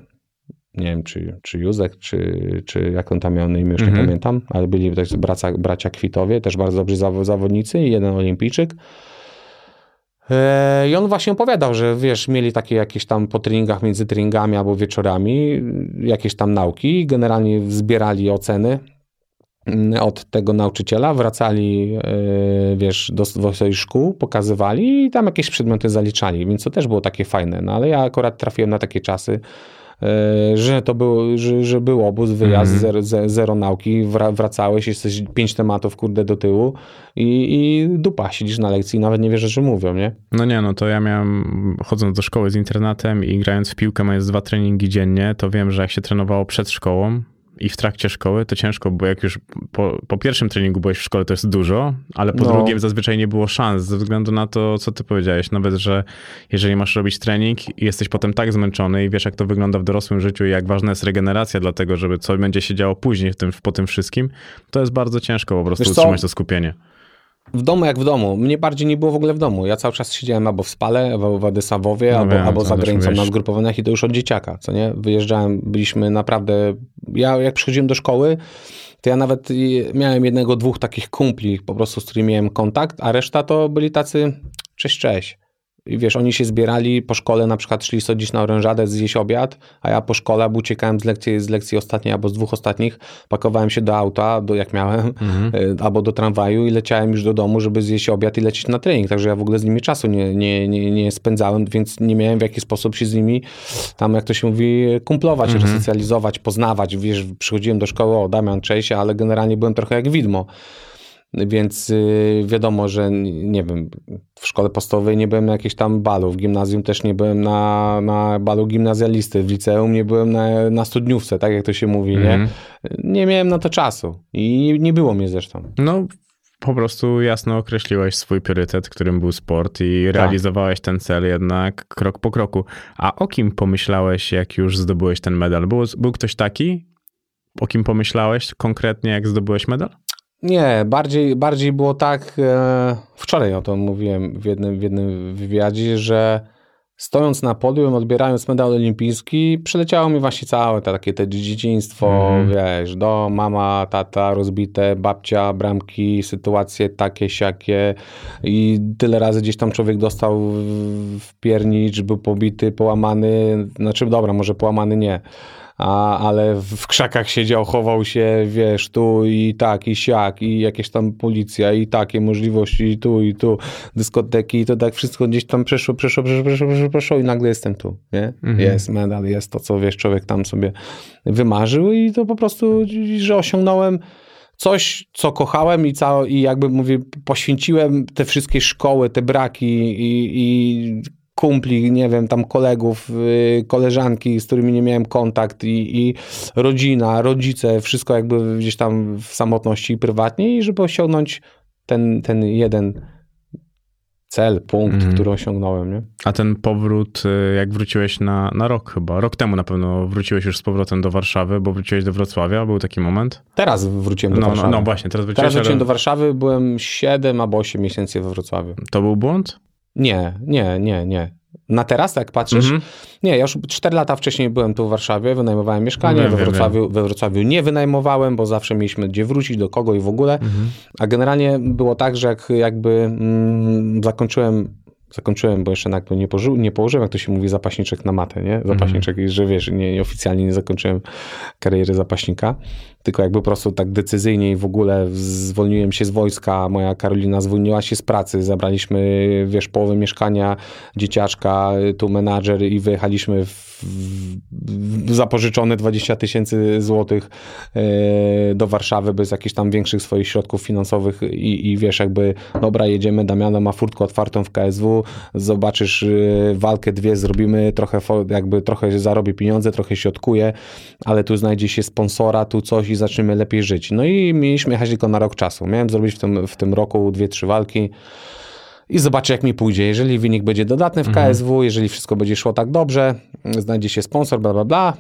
nie wiem czy, czy Józek, czy, czy jak on tam miał na imię, już nie Mhm. pamiętam, ale byli też bracia, bracia Kwitowie, też bardzo dobrzy zawo- zawodnicy i jeden olimpijczyk. E, I on właśnie opowiadał, że wiesz, mieli takie jakieś tam po treningach, między treningami albo wieczorami, jakieś tam nauki, generalnie zbierali oceny mm, od tego nauczyciela, wracali, e, wiesz, do, swoich szkół, pokazywali i tam jakieś przedmioty zaliczali, więc to też było takie fajne, no ale ja akurat trafiłem na takie czasy, że to był, że, że był obóz, wyjazd, Mhm. zero, ze- zero nauki, wra, wracałeś, jesteś pięć tematów, kurde, do tyłu i, i dupa, siedzisz na lekcji i nawet nie wiesz, o czym mówią, nie? No nie, no to ja miałem, chodząc do szkoły z internatem i grając w piłkę, mając dwa treningi dziennie, to wiem, że jak się trenowało przed szkołą i w trakcie szkoły, to ciężko, bo jak już po, po pierwszym treningu byłeś w szkole, to jest dużo, ale po No. drugim zazwyczaj nie było szans, ze względu na to, co ty powiedziałeś, nawet, że jeżeli masz robić trening i jesteś potem tak zmęczony i wiesz, jak to wygląda w dorosłym życiu i jak ważna jest regeneracja, dlatego, żeby co będzie się działo później w tym, po tym wszystkim, to jest bardzo ciężko po prostu Wiesz utrzymać to skupienie. W domu jak w domu. Mnie bardziej nie było w ogóle w domu. Ja cały czas siedziałem albo w Spale, albo w Adesawowie, No albo, wiem, albo za granicą na zgrupowaniach i to już od dzieciaka, co nie? Wyjeżdżałem, byliśmy naprawdę... Ja jak przychodziłem do szkoły, to ja nawet miałem jednego, dwóch takich kumpli po prostu, z którymi miałem kontakt, a reszta to byli tacy cześć, cześć. I wiesz, oni się zbierali po szkole, na przykład szli sodzić na orężadę, zjeść obiad, a ja po szkole albo uciekałem z lekcji, z lekcji ostatniej albo z dwóch ostatnich, pakowałem się do auta, do, jak miałem, Mhm. *laughs* y, albo do tramwaju i leciałem już do domu, żeby zjeść obiad i lecieć na trening. Także ja w ogóle z nimi czasu nie, nie, nie, nie spędzałem, więc nie miałem w jaki sposób się z nimi tam, jak to się mówi, kumplować, Mhm. resocjalizować, poznawać. Wiesz, przychodziłem do szkoły, o Damian, cześć, ale generalnie byłem trochę jak widmo. Więc y, wiadomo, że nie wiem, w szkole podstawowej nie byłem na jakieś tam balu, w gimnazjum też nie byłem na, na balu gimnazjalisty, w liceum nie byłem na, na studniówce, tak jak to się mówi, nie? Mhm. Nie miałem na to czasu i nie było mnie zresztą. No, po prostu jasno określiłeś swój priorytet, którym był sport i realizowałeś ten cel jednak krok po kroku. A o kim pomyślałeś, jak już zdobyłeś ten medal? Był, był ktoś taki, o kim pomyślałeś konkretnie, jak zdobyłeś medal? Nie, bardziej, bardziej było tak, e, wczoraj o tym mówiłem w jednym, w jednym wywiadzie, że stojąc na podium, odbierając medal olimpijski, przyleciało mi właśnie całe te, takie te dzieciństwo, Mhm. wiesz, do mama, tata, rozbite, babcia, bramki, sytuacje takie, siakie i tyle razy gdzieś tam człowiek dostał w- w piernicz, był pobity, połamany, znaczy dobra, może połamany nie, a, ale w krzakach siedział, chował się, wiesz, tu i tak, i siak, i jakieś tam policja, i takie możliwości, i tu, i tu, dyskoteki, i to tak wszystko gdzieś tam przeszło, przeszło, przeszło, przeszło, przeszło, przeszło i nagle jestem tu, nie? Mhm. Jest medal, jest to, co, wiesz, człowiek tam sobie wymarzył i to po prostu, że osiągnąłem coś, co kochałem i, całe, i jakby mówię, poświęciłem te wszystkie szkoły, te braki i, i kumpli, nie wiem, tam kolegów, y, koleżanki, z którymi nie miałem kontakt i, i rodzina, rodzice, wszystko jakby gdzieś tam w samotności i prywatnie i żeby osiągnąć ten, ten jeden cel, punkt, Mhm. który osiągnąłem, nie? A ten powrót, y, jak wróciłeś na, na rok chyba, rok temu na pewno wróciłeś już z powrotem do Warszawy, bo wróciłeś do Wrocławia, był taki moment? Teraz wróciłem do No, no, Warszawy. no właśnie, teraz Teraz wróciłeś, wróciłem ale do Warszawy, byłem 7 albo 8 miesięcy we Wrocławiu. to był błąd? Nie, nie, nie, nie. Na teraz, jak patrzysz, Mhm. nie, ja już 4 lata wcześniej byłem tu w Warszawie, wynajmowałem mieszkanie, Wiem, we, wiem, Wrocławiu, we Wrocławiu nie wynajmowałem, bo zawsze mieliśmy gdzie wrócić, do kogo i w ogóle. Mhm. A generalnie było tak, że jak jakby mm, zakończyłem Zakończyłem, bo jeszcze jakby nie, poży, nie położyłem, jak to się mówi, zapaśniczek na matę, nie? Zapaśniczek, mm. że wiesz, nie, nie, oficjalnie nie zakończyłem kariery zapaśnika, tylko jakby po prostu tak decyzyjnie i w ogóle zwolniłem się z wojska, moja Karolina zwolniła się z pracy, zabraliśmy, wiesz, połowę mieszkania, dzieciaczka, tu menadżer i wyjechaliśmy w zapożyczone 20 tysięcy złotych e, do Warszawy bez jakichś tam większych swoich środków finansowych i, i wiesz, jakby dobra, jedziemy, Damiano ma furtkę otwartą w KSW, zobaczysz e, walkę dwie, zrobimy trochę, jakby trochę zarobię pieniądze, trochę środkuję, ale tu znajdzie się sponsora, tu coś i zaczniemy lepiej żyć. No i mieliśmy jechać tylko na rok czasu. Miałem zrobić w tym, w tym roku dwie, trzy walki i zobaczę, jak mi pójdzie. Jeżeli wynik będzie dodatny w KSW, mhm. jeżeli wszystko będzie szło tak dobrze, znajdzie się sponsor, bla, bla, bla,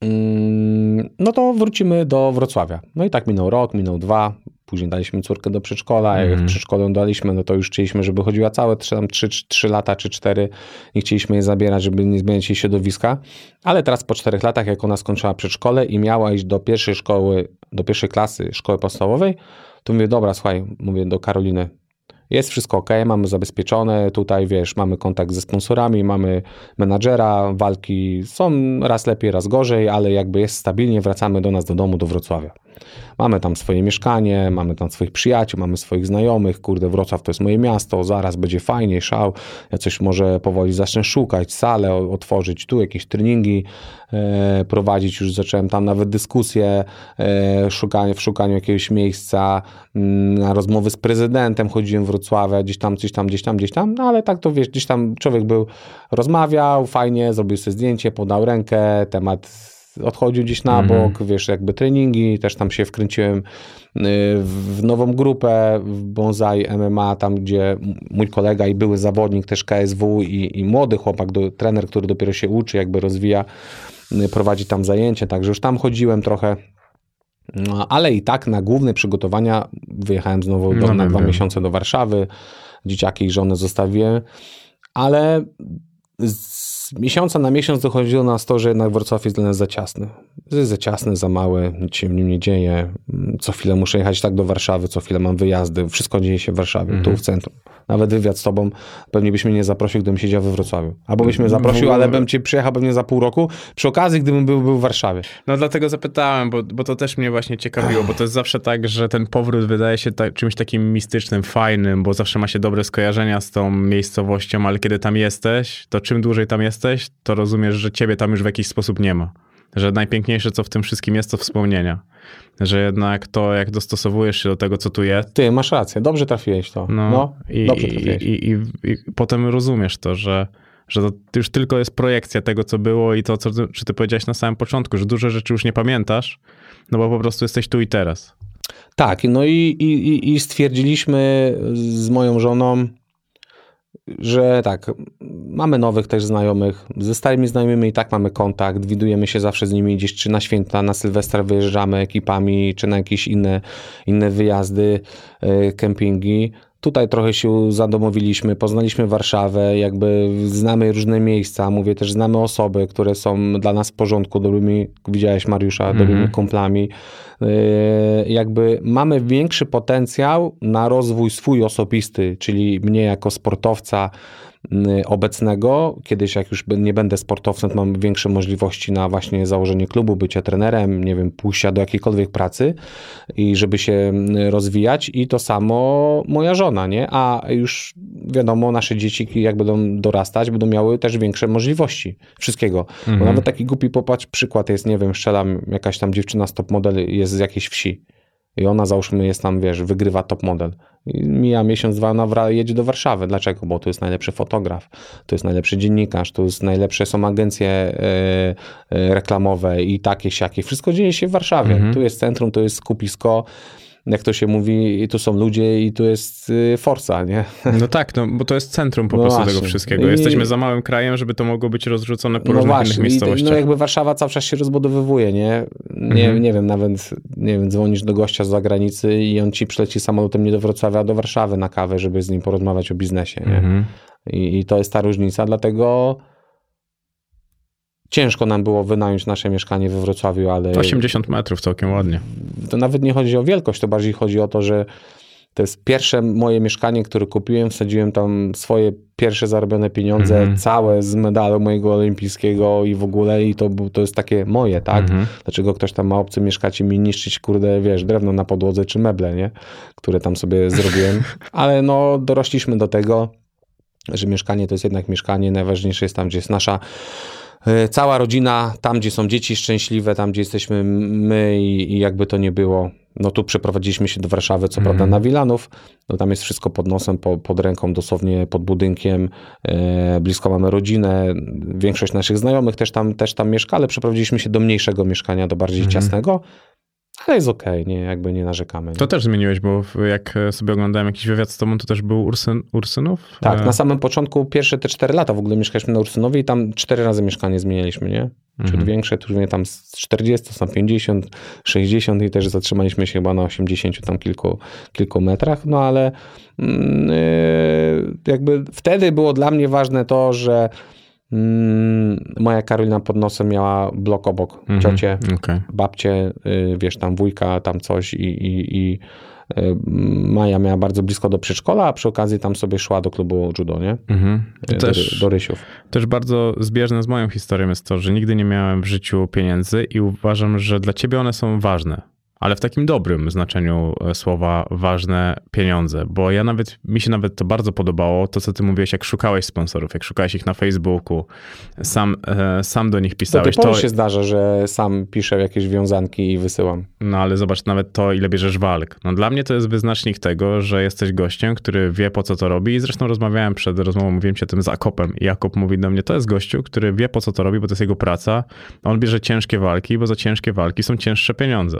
mm, no to wrócimy do Wrocławia. No i tak minął rok, minął dwa, później daliśmy córkę do przedszkola, jak w mhm. przedszkolu daliśmy, no to już chcieliśmy, żeby chodziła całe 3, tam 3, 3 lata czy 4, nie chcieliśmy jej zabierać, żeby nie zmieniać jej środowiska, ale teraz po 4 latach, jak ona skończyła przedszkole i miała iść do pierwszej szkoły, do pierwszej klasy szkoły podstawowej, to mówię, dobra, słuchaj, mówię do Karoliny, jest wszystko ok, mamy zabezpieczone, tutaj wiesz, mamy kontakt ze sponsorami, mamy menadżera, walki są raz lepiej, raz gorzej, ale jakby jest stabilnie, wracamy do nas do domu, do Wrocławia. Mamy tam swoje mieszkanie, mamy tam swoich przyjaciół, mamy swoich znajomych, kurde, Wrocław to jest moje miasto, zaraz będzie fajnie, szał, ja coś może powoli zacznę szukać, salę otworzyć, tu jakieś treningi e, prowadzić, już zacząłem tam nawet dyskusje e, szukanie, w szukaniu jakiegoś miejsca, mm, na rozmowy z prezydentem. Chodziłem w Wrocławia, gdzieś tam, gdzieś tam, gdzieś tam, gdzieś tam, no ale tak to wiesz, gdzieś tam człowiek był, rozmawiał, fajnie, zrobił sobie zdjęcie, podał rękę, temat odchodził gdzieś na mhm. bok, wiesz, jakby treningi, też tam się wkręciłem y, w nową grupę w Bonsai MMA, tam gdzie mój kolega i były zawodnik też KSW i, i młody chłopak, do, trener, który dopiero się uczy, jakby rozwija, y, prowadzi tam zajęcie, także już tam chodziłem trochę, no, ale i tak na główne przygotowania wyjechałem znowu do, no, na dwa miesiące do Warszawy, dzieciaki i żonę zostawiłem, ale z miesiąca na miesiąc dochodziło nas to, że jednak Wrocław jest dla nas za ciasny. Jest za ciasny, za małe, nic się w nim nie dzieje. Co chwilę muszę jechać tak do Warszawy, co chwilę mam wyjazdy. Wszystko dzieje się w Warszawie, tu w centrum. Nawet wywiad z tobą pewnie byś mnie nie zaprosił, gdybym siedział we Wrocławiu. Albo byś mnie zaprosił, ale bym cię przyjechał pewnie za pół roku. Przy okazji, gdybym był, był w Warszawie. No dlatego zapytałem, bo, bo to też mnie właśnie ciekawiło, bo to jest zawsze tak, że ten powrót wydaje się ta, czymś takim mistycznym, fajnym, bo zawsze ma się dobre skojarzenia z tą miejscowością, ale kiedy tam jesteś, to czym dłużej tam jesteś, to rozumiesz, że ciebie tam już w jakiś sposób nie ma. Że najpiękniejsze, co w tym wszystkim jest, to wspomnienia. Że jednak to, jak dostosowujesz się do tego, co tu jest. Ty, masz rację, dobrze trafiłeś to. No, no i, dobrze trafiłeś. I, i, i, potem rozumiesz to, że, że to już tylko jest projekcja tego, co było i to, co czy ty powiedziałeś na samym początku, że dużo rzeczy już nie pamiętasz, no bo po prostu jesteś tu i teraz. Tak, no i, i, i stwierdziliśmy z moją żoną, że tak, mamy nowych też znajomych, ze starymi znajomymi i tak mamy kontakt, widujemy się zawsze z nimi gdzieś, czy na święta, na Sylwestra wyjeżdżamy ekipami, czy na jakieś inne, inne wyjazdy, e, kempingi. Tutaj trochę się zadomowiliśmy, poznaliśmy Warszawę, jakby znamy różne miejsca, mówię też, znamy osoby, które są dla nas w porządku, dobrymi, widziałeś Mariusza, mm -hmm. dobrymi kumplami. Yy, jakby mamy większy potencjał na rozwój swój osobisty, czyli mnie jako sportowca, obecnego. Kiedyś, jak już nie będę sportowcem, to mam większe możliwości na właśnie założenie klubu, bycie trenerem, nie wiem, pójścia do jakiejkolwiek pracy i żeby się y, rozwijać. I to samo moja żona, nie? A już wiadomo, nasze dzieci, jak będą dorastać, będą miały też większe możliwości wszystkiego. Mhm. Bo nawet taki głupi popatrz, przykład jest, nie wiem, strzelam, jakaś tam dziewczyna z top model jest z jakiejś wsi. I ona, załóżmy, jest tam, wiesz, wygrywa top model. Mija miesiąc, dwa, ona jedzie do Warszawy. Dlaczego? Bo tu jest najlepszy fotograf, tu jest najlepszy dziennikarz, tu jest najlepsze są agencje e, e, reklamowe i takie, siakie. Wszystko dzieje się w Warszawie. Mhm. Tu jest centrum, tu jest skupisko jak to się mówi, tu są ludzie i tu jest y, forca, nie? *laughs* No tak, no, bo to jest centrum po no prostu właśnie. tego wszystkiego. Jesteśmy za małym krajem, żeby to mogło być rozrzucone po no różnych właśnie. innych miejscowościach. no jakby Warszawa cały czas się rozbudowywuje, nie? Nie, mhm. nie wiem, nawet, nie wiem, dzwonisz do gościa z zagranicy i on ci przyleci samolotem nie do Wrocławia, a do Warszawy na kawę, żeby z nim porozmawiać o biznesie, nie? Mhm. I, I to jest ta różnica, dlatego Ciężko nam było wynająć nasze mieszkanie we Wrocławiu, ale... 80 metrów, całkiem ładnie. To nawet nie chodzi o wielkość, to bardziej chodzi o to, że To jest pierwsze moje mieszkanie, które kupiłem. Wsadziłem tam swoje pierwsze zarobione pieniądze, Mhm. całe z medalu mojego olimpijskiego i w ogóle. I to, to jest takie moje, tak? Mhm. Dlaczego ktoś tam ma obcy mieszkać i mi niszczyć, kurde, wiesz, drewno na podłodze czy meble, nie? Które tam sobie *laughs* zrobiłem. Ale no, dorośliśmy do tego, że mieszkanie to jest jednak mieszkanie. Najważniejsze jest tam, gdzie jest nasza cała rodzina, tam, gdzie są dzieci szczęśliwe, tam, gdzie jesteśmy my i, i jakby to nie było. No tu przeprowadziliśmy się do Warszawy, co prawda na Wilanów, no tam jest wszystko pod nosem, po, pod ręką, dosłownie pod budynkiem, e, blisko mamy rodzinę, większość naszych znajomych też tam, też tam mieszka, ale przeprowadziliśmy się do mniejszego mieszkania, do bardziej ciasnego, ale jest okej, nie, jakby nie narzekamy. Nie? To też zmieniłeś, bo jak sobie oglądałem jakiś wywiad z tobą, to też był Ursyn, Ursynów? Tak, E, na samym początku, pierwsze te 4 lata w ogóle mieszkaliśmy na Ursynowie i tam cztery razy mieszkanie zmienialiśmy, nie? Mhm. większe, tu mnie tam z 40, są 50, 60 i też zatrzymaliśmy się chyba na 80 tam kilku, kilku metrach, no ale yy, jakby wtedy było dla mnie ważne to, że moja Karolina pod nosem miała blok obok, Mhm. ciocie, Okej. babcie, y, wiesz, tam wujka, tam coś i, i, i y, Maja miała bardzo blisko do przedszkola, a przy okazji tam sobie szła do klubu judo, nie? Mhm. Y, Do, też, do Rysiów. też bardzo zbieżne z moją historią jest to, że nigdy nie miałem w życiu pieniędzy i uważam, że dla ciebie one są ważne. Ale w takim dobrym znaczeniu e, słowa ważne pieniądze, bo ja nawet, mi się nawet to bardzo podobało, to co ty mówiłeś, jak szukałeś sponsorów, jak szukałeś ich na Facebooku, sam, e, sam do nich pisałeś, pory to, się zdarza, że sam piszę jakieś wiązanki i wysyłam. No ale zobacz nawet to, ile bierzesz walk. No dla mnie to jest wyznacznik tego, że jesteś gościem, który wie po co to robi i zresztą rozmawiałem przed rozmową, mówiłem o tym z Akopem i Jakop mówi do mnie, to jest gościu, który wie po co to robi, bo to jest jego praca. On bierze ciężkie walki, bo za ciężkie walki są cięższe pieniądze.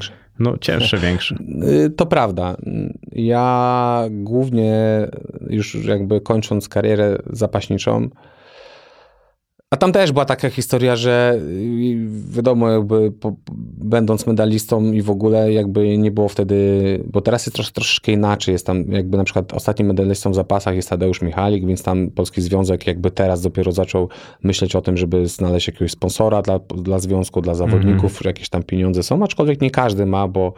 Większe. No cięższe, *laughs* większe. Y, To prawda. Ja głównie już jakby kończąc karierę zapaśniczą, a tam też była taka historia, że y, wiadomo, jakby po, będąc medalistą i w ogóle jakby nie było wtedy, bo teraz jest trosz, troszeczkę inaczej, jest tam jakby na przykład ostatnim medalistą w zapasach jest Tadeusz Michalik, więc tam Polski Związek jakby teraz dopiero zaczął myśleć o tym, żeby znaleźć jakiegoś sponsora dla, dla związku, dla zawodników, jakieś tam pieniądze są, aczkolwiek nie każdy ma, bo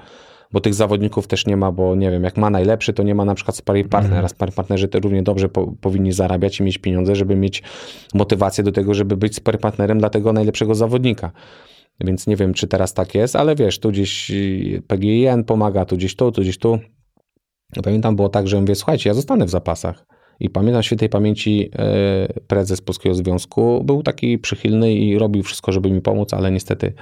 bo tych zawodników też nie ma, bo nie wiem, jak ma najlepszy, to nie ma na przykład sparring partnera. Sparring partnerzy to równie dobrze po, powinni zarabiać i mieć pieniądze, żeby mieć motywację do tego, żeby być sparring partnerem dla tego najlepszego zawodnika. Więc nie wiem, czy teraz tak jest, ale wiesz, tu gdzieś y, PGIN pomaga, tu gdzieś tu, tu gdzieś tu. Pamiętam było tak, że mówię, słuchajcie, ja zostanę w zapasach. I pamiętam świętej pamięci e, prezes Polskiego Związku był taki przychylny i robił wszystko, żeby mi pomóc, ale niestety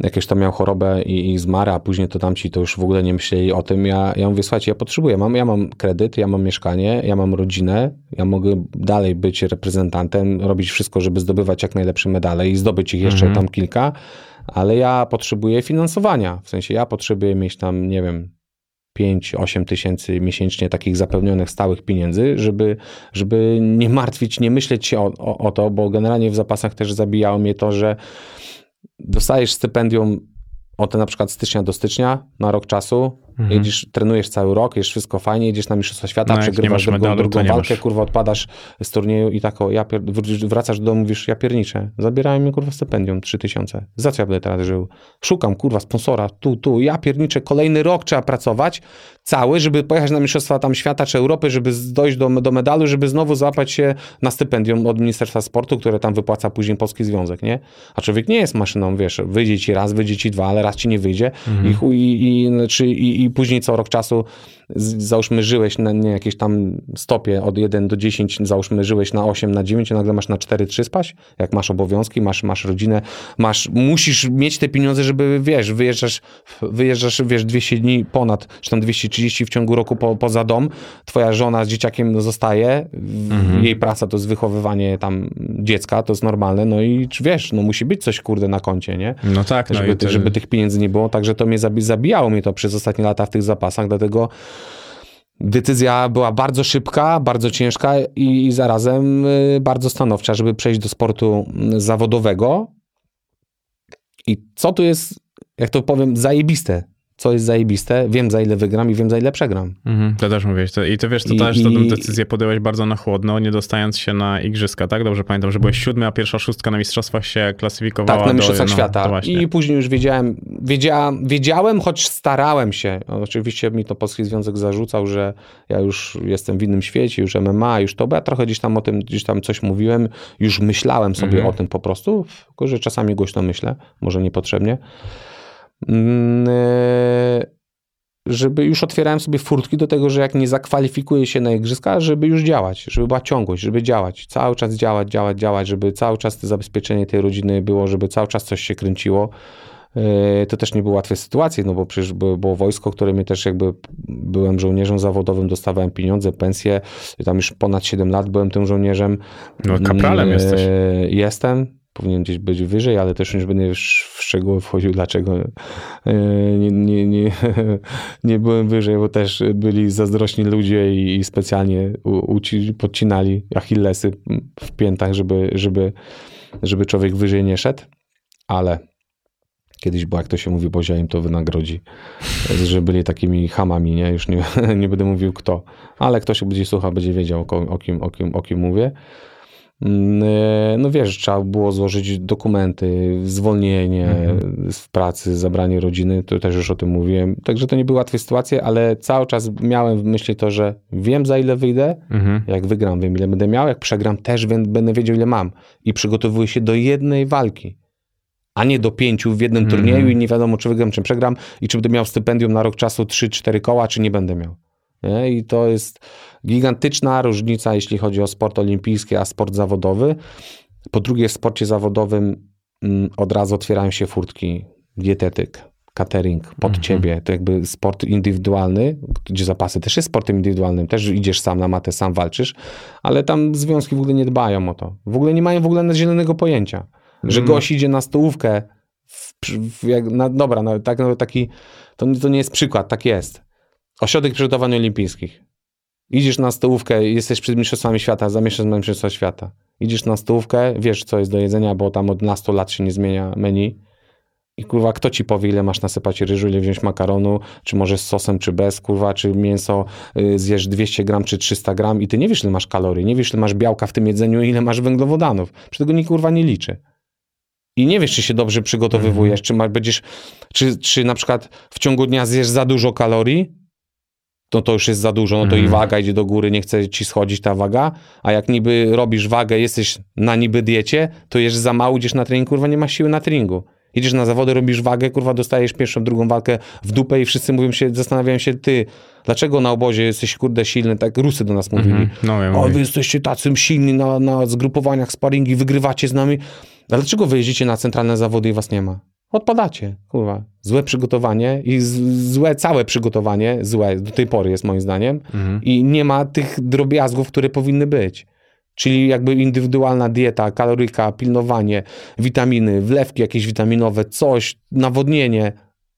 jakieś tam miał chorobę i, i zmarł, a później to tamci to już w ogóle nie myśleli o tym. Ja, ja mówię, słuchajcie, ja potrzebuję, mam, ja mam kredyt, ja mam mieszkanie, ja mam rodzinę, ja mogę dalej być reprezentantem, robić wszystko, żeby zdobywać jak najlepsze medale i zdobyć ich jeszcze tam kilka, ale ja potrzebuję finansowania. W sensie ja potrzebuję mieć tam, nie wiem, 5-8 tysięcy miesięcznie takich zapełnionych stałych pieniędzy, żeby, żeby nie martwić, nie myśleć się o, o, o to, bo generalnie w zapasach też zabijało mnie to, że dostajesz stypendium od na przykład stycznia do stycznia na rok czasu, jedziesz, trenujesz cały rok, jest wszystko fajnie, jedziesz na Mistrzostwa Świata, No, przegrywasz drugą, medalu, drugą walkę, kurwa odpadasz z turnieju i tak o, ja pier... wr- wracasz do domu, mówisz, ja pierniczę, zabierają mi kurwa stypendium 3000, za co ja będę teraz żył? Szukam kurwa sponsora, tu, tu, ja pierniczę, kolejny rok trzeba pracować, cały, żeby pojechać na Mistrzostwa tam świata czy Europy, żeby dojść do, do medalu, żeby znowu złapać się na stypendium od Ministerstwa Sportu, które tam wypłaca później Polski Związek, nie? A człowiek nie jest maszyną, wiesz, wyjdzie ci raz, wyjdzie ci dwa, ale raz ci nie wyjdzie i, chuj- i, i, znaczy, i, i później co rok czasu załóżmy żyłeś na nie, jakiejś tam stopie od 1 do 10, załóżmy żyłeś na 8, na 9, a nagle masz na 4, 3 spaść, jak masz obowiązki, masz, masz rodzinę, masz, musisz mieć te pieniądze, żeby, wiesz, wyjeżdżasz, wyjeżdżasz, wiesz, 200 dni ponad, czy tam 230 w ciągu roku po, poza dom, twoja żona z dzieciakiem zostaje, w- jej praca to jest wychowywanie tam dziecka, to jest normalne, no i wiesz, no musi być coś, kurde, na koncie, nie? No tak, no żeby, i to, żeby tych pieniędzy nie było, także to mnie zabi- zabijało mnie to przez ostatnie lata w tych zapasach, dlatego decyzja była bardzo szybka, bardzo ciężka i, i zarazem y, bardzo stanowcza, żeby przejść do sportu mm, zawodowego. I co tu jest, jak to powiem, zajebiste? co jest zajebiste, wiem za ile wygram i wiem za ile przegram. Mhm, to też mówiłeś. To, I ty wiesz, to I- też i- decyzję podjąłeś bardzo na chłodno, nie dostając się na igrzyska, tak? Dobrze pamiętam, że byłeś siódmy, a pierwsza szóstka na mistrzostwach się klasyfikowała Tak, na do- Mistrzostwach no, Świata. To. I później już wiedziałem, wiedziałem, wiedziałem, choć starałem się. Oczywiście mi to Polski Związek zarzucał, że ja już jestem w innym świecie, już MMA, już to, bo ja trochę gdzieś tam o tym, gdzieś tam coś mówiłem, już myślałem sobie Mhm. o tym po prostu, tylko że czasami głośno myślę, może niepotrzebnie. Mm, e, żeby już otwierałem sobie furtki do tego, że jak nie zakwalifikuję się na igrzyska, żeby już działać, żeby była ciągłość, żeby działać, cały czas działać, działać, działać, żeby cały czas to zabezpieczenie tej rodziny było, żeby cały czas coś się kręciło. Yy, To też nie były łatwe sytuacje, no bo przecież było, wojsko, które mnie też jakby byłem żołnierzem zawodowym, dostawałem pieniądze, pensje, tam już ponad 7 lat byłem tym żołnierzem. No, kapralem Yy, jesteś. Jestem, powinien gdzieś być wyżej, ale też już będę już w szczegóły wchodził, dlaczego yy, nie, nie, nie, *laughs* nie byłem wyżej, bo też byli zazdrośni ludzie i, specjalnie uci, podcinali achillesy w piętach, żeby, żeby, żeby człowiek wyżej nie szedł, ale kiedyś było, jak to się mówi, Bozia im to wynagrodzi, że byli takimi hamami, nie? Już nie, *laughs* nie będę mówił kto, ale ktoś będzie słuchał, będzie wiedział o, o, kim, o, kim, o kim mówię. Mm, e, No wiesz, trzeba było złożyć dokumenty, zwolnienie z pracy, zabranie rodziny, to też już o tym mówiłem. Także to nie były łatwe sytuacje, ale cały czas miałem w myśli to, że wiem za ile wyjdę, Mhm. jak wygram, wiem ile będę miał, jak przegram też będę wiedział ile mam. I przygotowuję się do jednej walki, a nie do pięciu w jednym Mhm. turnieju i nie wiadomo czy wygram, czy przegram i czy będę miał stypendium na rok czasu 3-4 koła, czy nie będę miał. Nie? I to jest gigantyczna różnica, jeśli chodzi o sport olimpijski, a sport zawodowy. Po drugie, w sporcie zawodowym mm, od razu otwierają się furtki, dietetyk, catering pod Mhm. ciebie. To jakby sport indywidualny, gdzie zapasy też jest sportem indywidualnym, też idziesz sam na matę, sam walczysz, ale tam związki w ogóle nie dbają o to. W ogóle nie mają w ogóle zielonego pojęcia, że Mm. gość idzie na stołówkę, w, w, jak, na, dobra, tak, taki, to, to nie jest przykład, tak jest. Ośrodek przygotowań olimpijskich. Idziesz na stołówkę, jesteś przed mistrzostwami świata, zamieszczasz na mistrzostwa świata. Idziesz na stołówkę, wiesz co jest do jedzenia, bo tam od 100 lat się nie zmienia menu. I kurwa, kto ci powie, ile masz nasypać ryżu, ile wziąć makaronu, czy może z sosem, czy bez, kurwa, czy mięso y, zjesz 200 gram, czy 300 gram i ty nie wiesz, ile masz kalorii, nie wiesz, ile masz białka w tym jedzeniu i ile masz węglowodanów. Przy tego nikt kurwa nie liczy. I nie wiesz, czy się dobrze przygotowywujesz, czy ma, będziesz, czy, czy na przykład w ciągu dnia zjesz za dużo kalorii, to to już jest za dużo, no to i Mhm. waga idzie do góry, nie chce ci schodzić ta waga, a jak niby robisz wagę, jesteś na niby diecie, to jesz za mało, idziesz na trening, kurwa, nie masz siły na treningu. Idziesz na zawody, robisz wagę, kurwa, dostajesz pierwszą, drugą walkę w dupę i wszyscy mówią się, zastanawiają się, ty, dlaczego na obozie jesteś, kurde, silny, tak Rusy do nas mówili. Mhm. No, ja O, wy jesteście tacy silni na, na zgrupowaniach, sparingi, wygrywacie z nami. A dlaczego wy jeździcie na centralne zawody i was nie ma? Odpadacie, kurwa. Złe przygotowanie i złe całe przygotowanie, złe do tej pory jest moim zdaniem Mhm. i nie ma tych drobiazgów, które powinny być. Czyli jakby indywidualna dieta, kaloryka, pilnowanie, witaminy, wlewki jakieś witaminowe, coś, nawodnienie.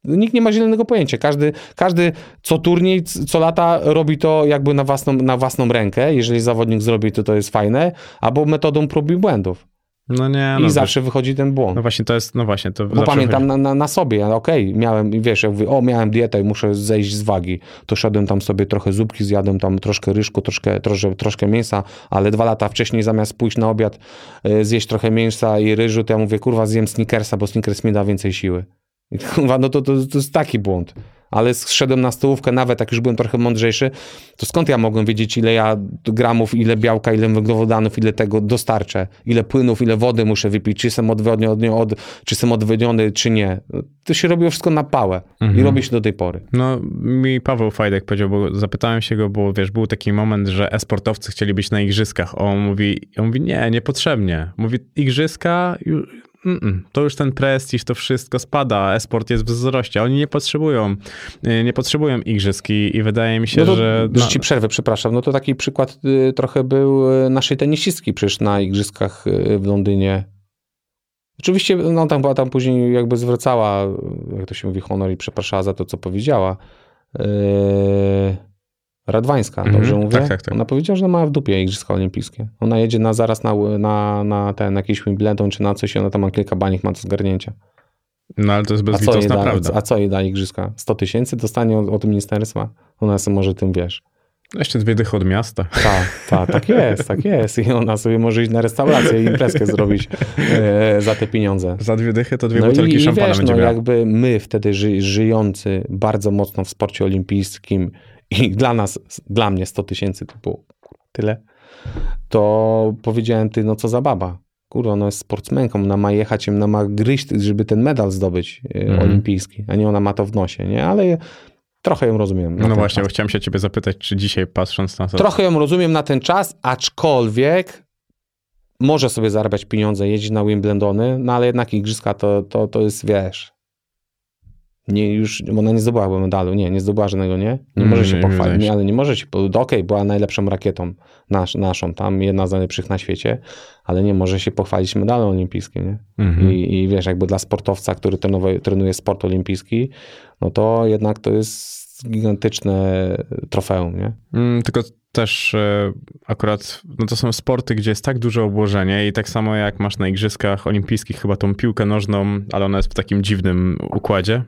Nikt nie ma zielonego pojęcia. Każdy, każdy co turniej, co lata robi to jakby na własną, na własną rękę. Jeżeli zawodnik zrobi to, to jest fajne, albo metodą prób i błędów. No nie, I no, zawsze wychodzi ten błąd. No właśnie, to jest, no właśnie, to Bo pamiętam na, na, na sobie, ale okej, miałem, wiesz, jak mówię, o, miałem dietę i muszę zejść z wagi, to szedłem tam sobie trochę zupki, zjadłem tam troszkę ryżku, troszkę, troszkę, troszkę mięsa, ale dwa lata wcześniej zamiast pójść na obiad, y, zjeść trochę mięsa i ryżu, to ja mówię, kurwa, zjem Snickersa, bo Snickers mi da więcej siły. I kurwa, no to, to, to jest taki błąd. Ale zszedłem na stołówkę, nawet jak już byłem trochę mądrzejszy, to skąd ja mogłem wiedzieć, ile ja gramów, ile białka, ile węglowodanów, ile tego dostarczę, ile płynów, ile wody muszę wypić, czy jestem odwodniony, od, czy jestem odwodniony, czy nie. To się robiło wszystko na pałę i Mhm. robi się do tej pory. No, mi Paweł Fajdek powiedział, bo zapytałem się go, bo wiesz, był taki moment, że e-sportowcy chcieli być na igrzyskach. On mówi, on mówi nie, niepotrzebnie. Mówi, igrzyska, ju- mm-mm, to już ten prestiż, to wszystko spada, e-sport jest w wzroście. Oni nie potrzebują, y, nie potrzebują igrzysk i, i wydaje mi się, No to, że... że ci przerwę, przepraszam. No to taki przykład y, trochę był y, naszej tenisistki przecież na igrzyskach y, w Londynie. Oczywiście, no tam była tam później jakby zwracała, jak to się mówi, honor i przepraszała za to, co powiedziała. Yy, Radwańska, Mhm, dobrze mówię? tak, tak, tak. Ona powiedziała, że ma w dupie Igrzyska Olimpijskie. Ona jedzie na, zaraz na, na, na ten jakiś Wimbledon czy na coś i ona tam ma kilka banik, ma do zgarnięcia. No ale to jest bezlitosna da, prawda. a co jej da igrzyska? 100 tysięcy dostanie od, od ministerstwa? Ona sobie może tym wiesz. Jeszcze dwie dychy od miasta. Tak, tak, tak jest, tak jest. I ona sobie może iść na restaurację i imprezkę zrobić e, za te pieniądze. Za dwie dychy to dwie No butelki i, i szampana wiesz, będzie no miała. jakby my wtedy ży, żyjący bardzo mocno w sporcie olimpijskim i dla nas, dla mnie 100 tysięcy to było tyle, to powiedziałem, ty, no co za baba. Kurwa, ona jest sportsmenką, ona ma jechać, ona ma gryźć, żeby ten medal zdobyć Mhm. olimpijski, a nie ona ma to w nosie, nie? Ale trochę ją rozumiem. No właśnie, czas. bo chciałem się ciebie zapytać, czy dzisiaj patrząc na to... Trochę ją rozumiem na ten czas, aczkolwiek może sobie zarabiać pieniądze, jeździć na Wimbledony, no ale jednak igrzyska to, to, to jest, wiesz, nie już, ona nie zdobyła medalu, nie, nie zdobyła żadnego, nie? Nie Mm, może się nie, pochwalić, nie, ale nie może się, okej, była najlepszą rakietą nasz, naszą tam, jedna z najlepszych na świecie, ale nie może się pochwalić medalem olimpijskim, nie? Mhm. I, I wiesz, jakby dla sportowca, który trenowa- trenuje sport olimpijski, no to jednak to jest gigantyczne trofeum, nie? Mm, tylko też e, akurat, no to są sporty, gdzie jest tak duże obłożenie i tak samo jak masz na igrzyskach olimpijskich chyba tą piłkę nożną, ale ona jest w takim dziwnym układzie,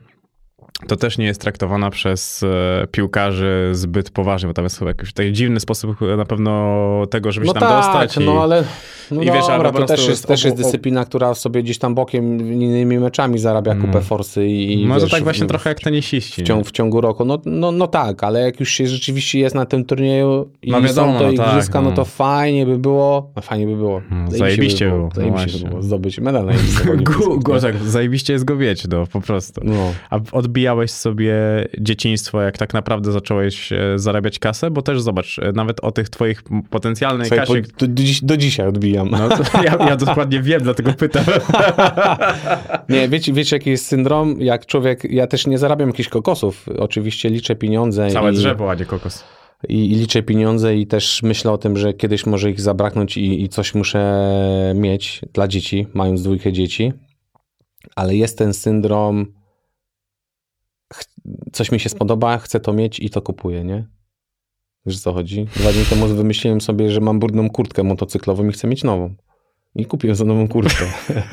to też nie jest traktowana przez e, piłkarzy zbyt poważnie, bo tam jest chyba jakiś taki dziwny sposób na pewno tego, żeby się tam dostać. i- no ale no i wiesz, dobra, to też jest, też jest dyscyplina, która sobie gdzieś tam bokiem innymi meczami zarabia kupę Mm. forsy i, Może wiesz, tak właśnie w, trochę jak tenisiści. w, ciągu, w ciągu roku. No, no, no tak, ale jak już się rzeczywiście jest na tym turnieju i No wiadomo, są to no tak, igrzyska, no. no. to fajnie by było, no fajnie by było. No, zajebiście by było, no Zajebiście by było zdobyć medal na igrzyskach *laughs* tak, zajebiście jest go mieć, no po prostu. No. A odbijałeś sobie dzieciństwo, jak tak naprawdę zacząłeś e, zarabiać kasę? Bo też zobacz, e, nawet o tych twoich potencjalnej Słuchaj, kasie... po, do, do, dziś- do dzisiaj odbijam. No, ja, ja dokładnie wiem, dlatego pytam. *laughs* Nie, wiecie, wiecie jaki jest syndrom? Jak człowiek, ja też nie zarabiam jakichś kokosów, oczywiście liczę pieniądze. Całe i, drzewo, a nie kokos. I, I liczę pieniądze i też myślę o tym, że kiedyś może ich zabraknąć i, i coś muszę mieć dla dzieci, mając dwójkę dzieci. Ale jest ten syndrom, coś mi się spodoba, chcę to mieć i to kupuję, nie? Wiesz co chodzi? Dwa dni temu wymyśliłem sobie, że mam brudną kurtkę motocyklową i chcę mieć nową. I kupiłem za nową kurtkę.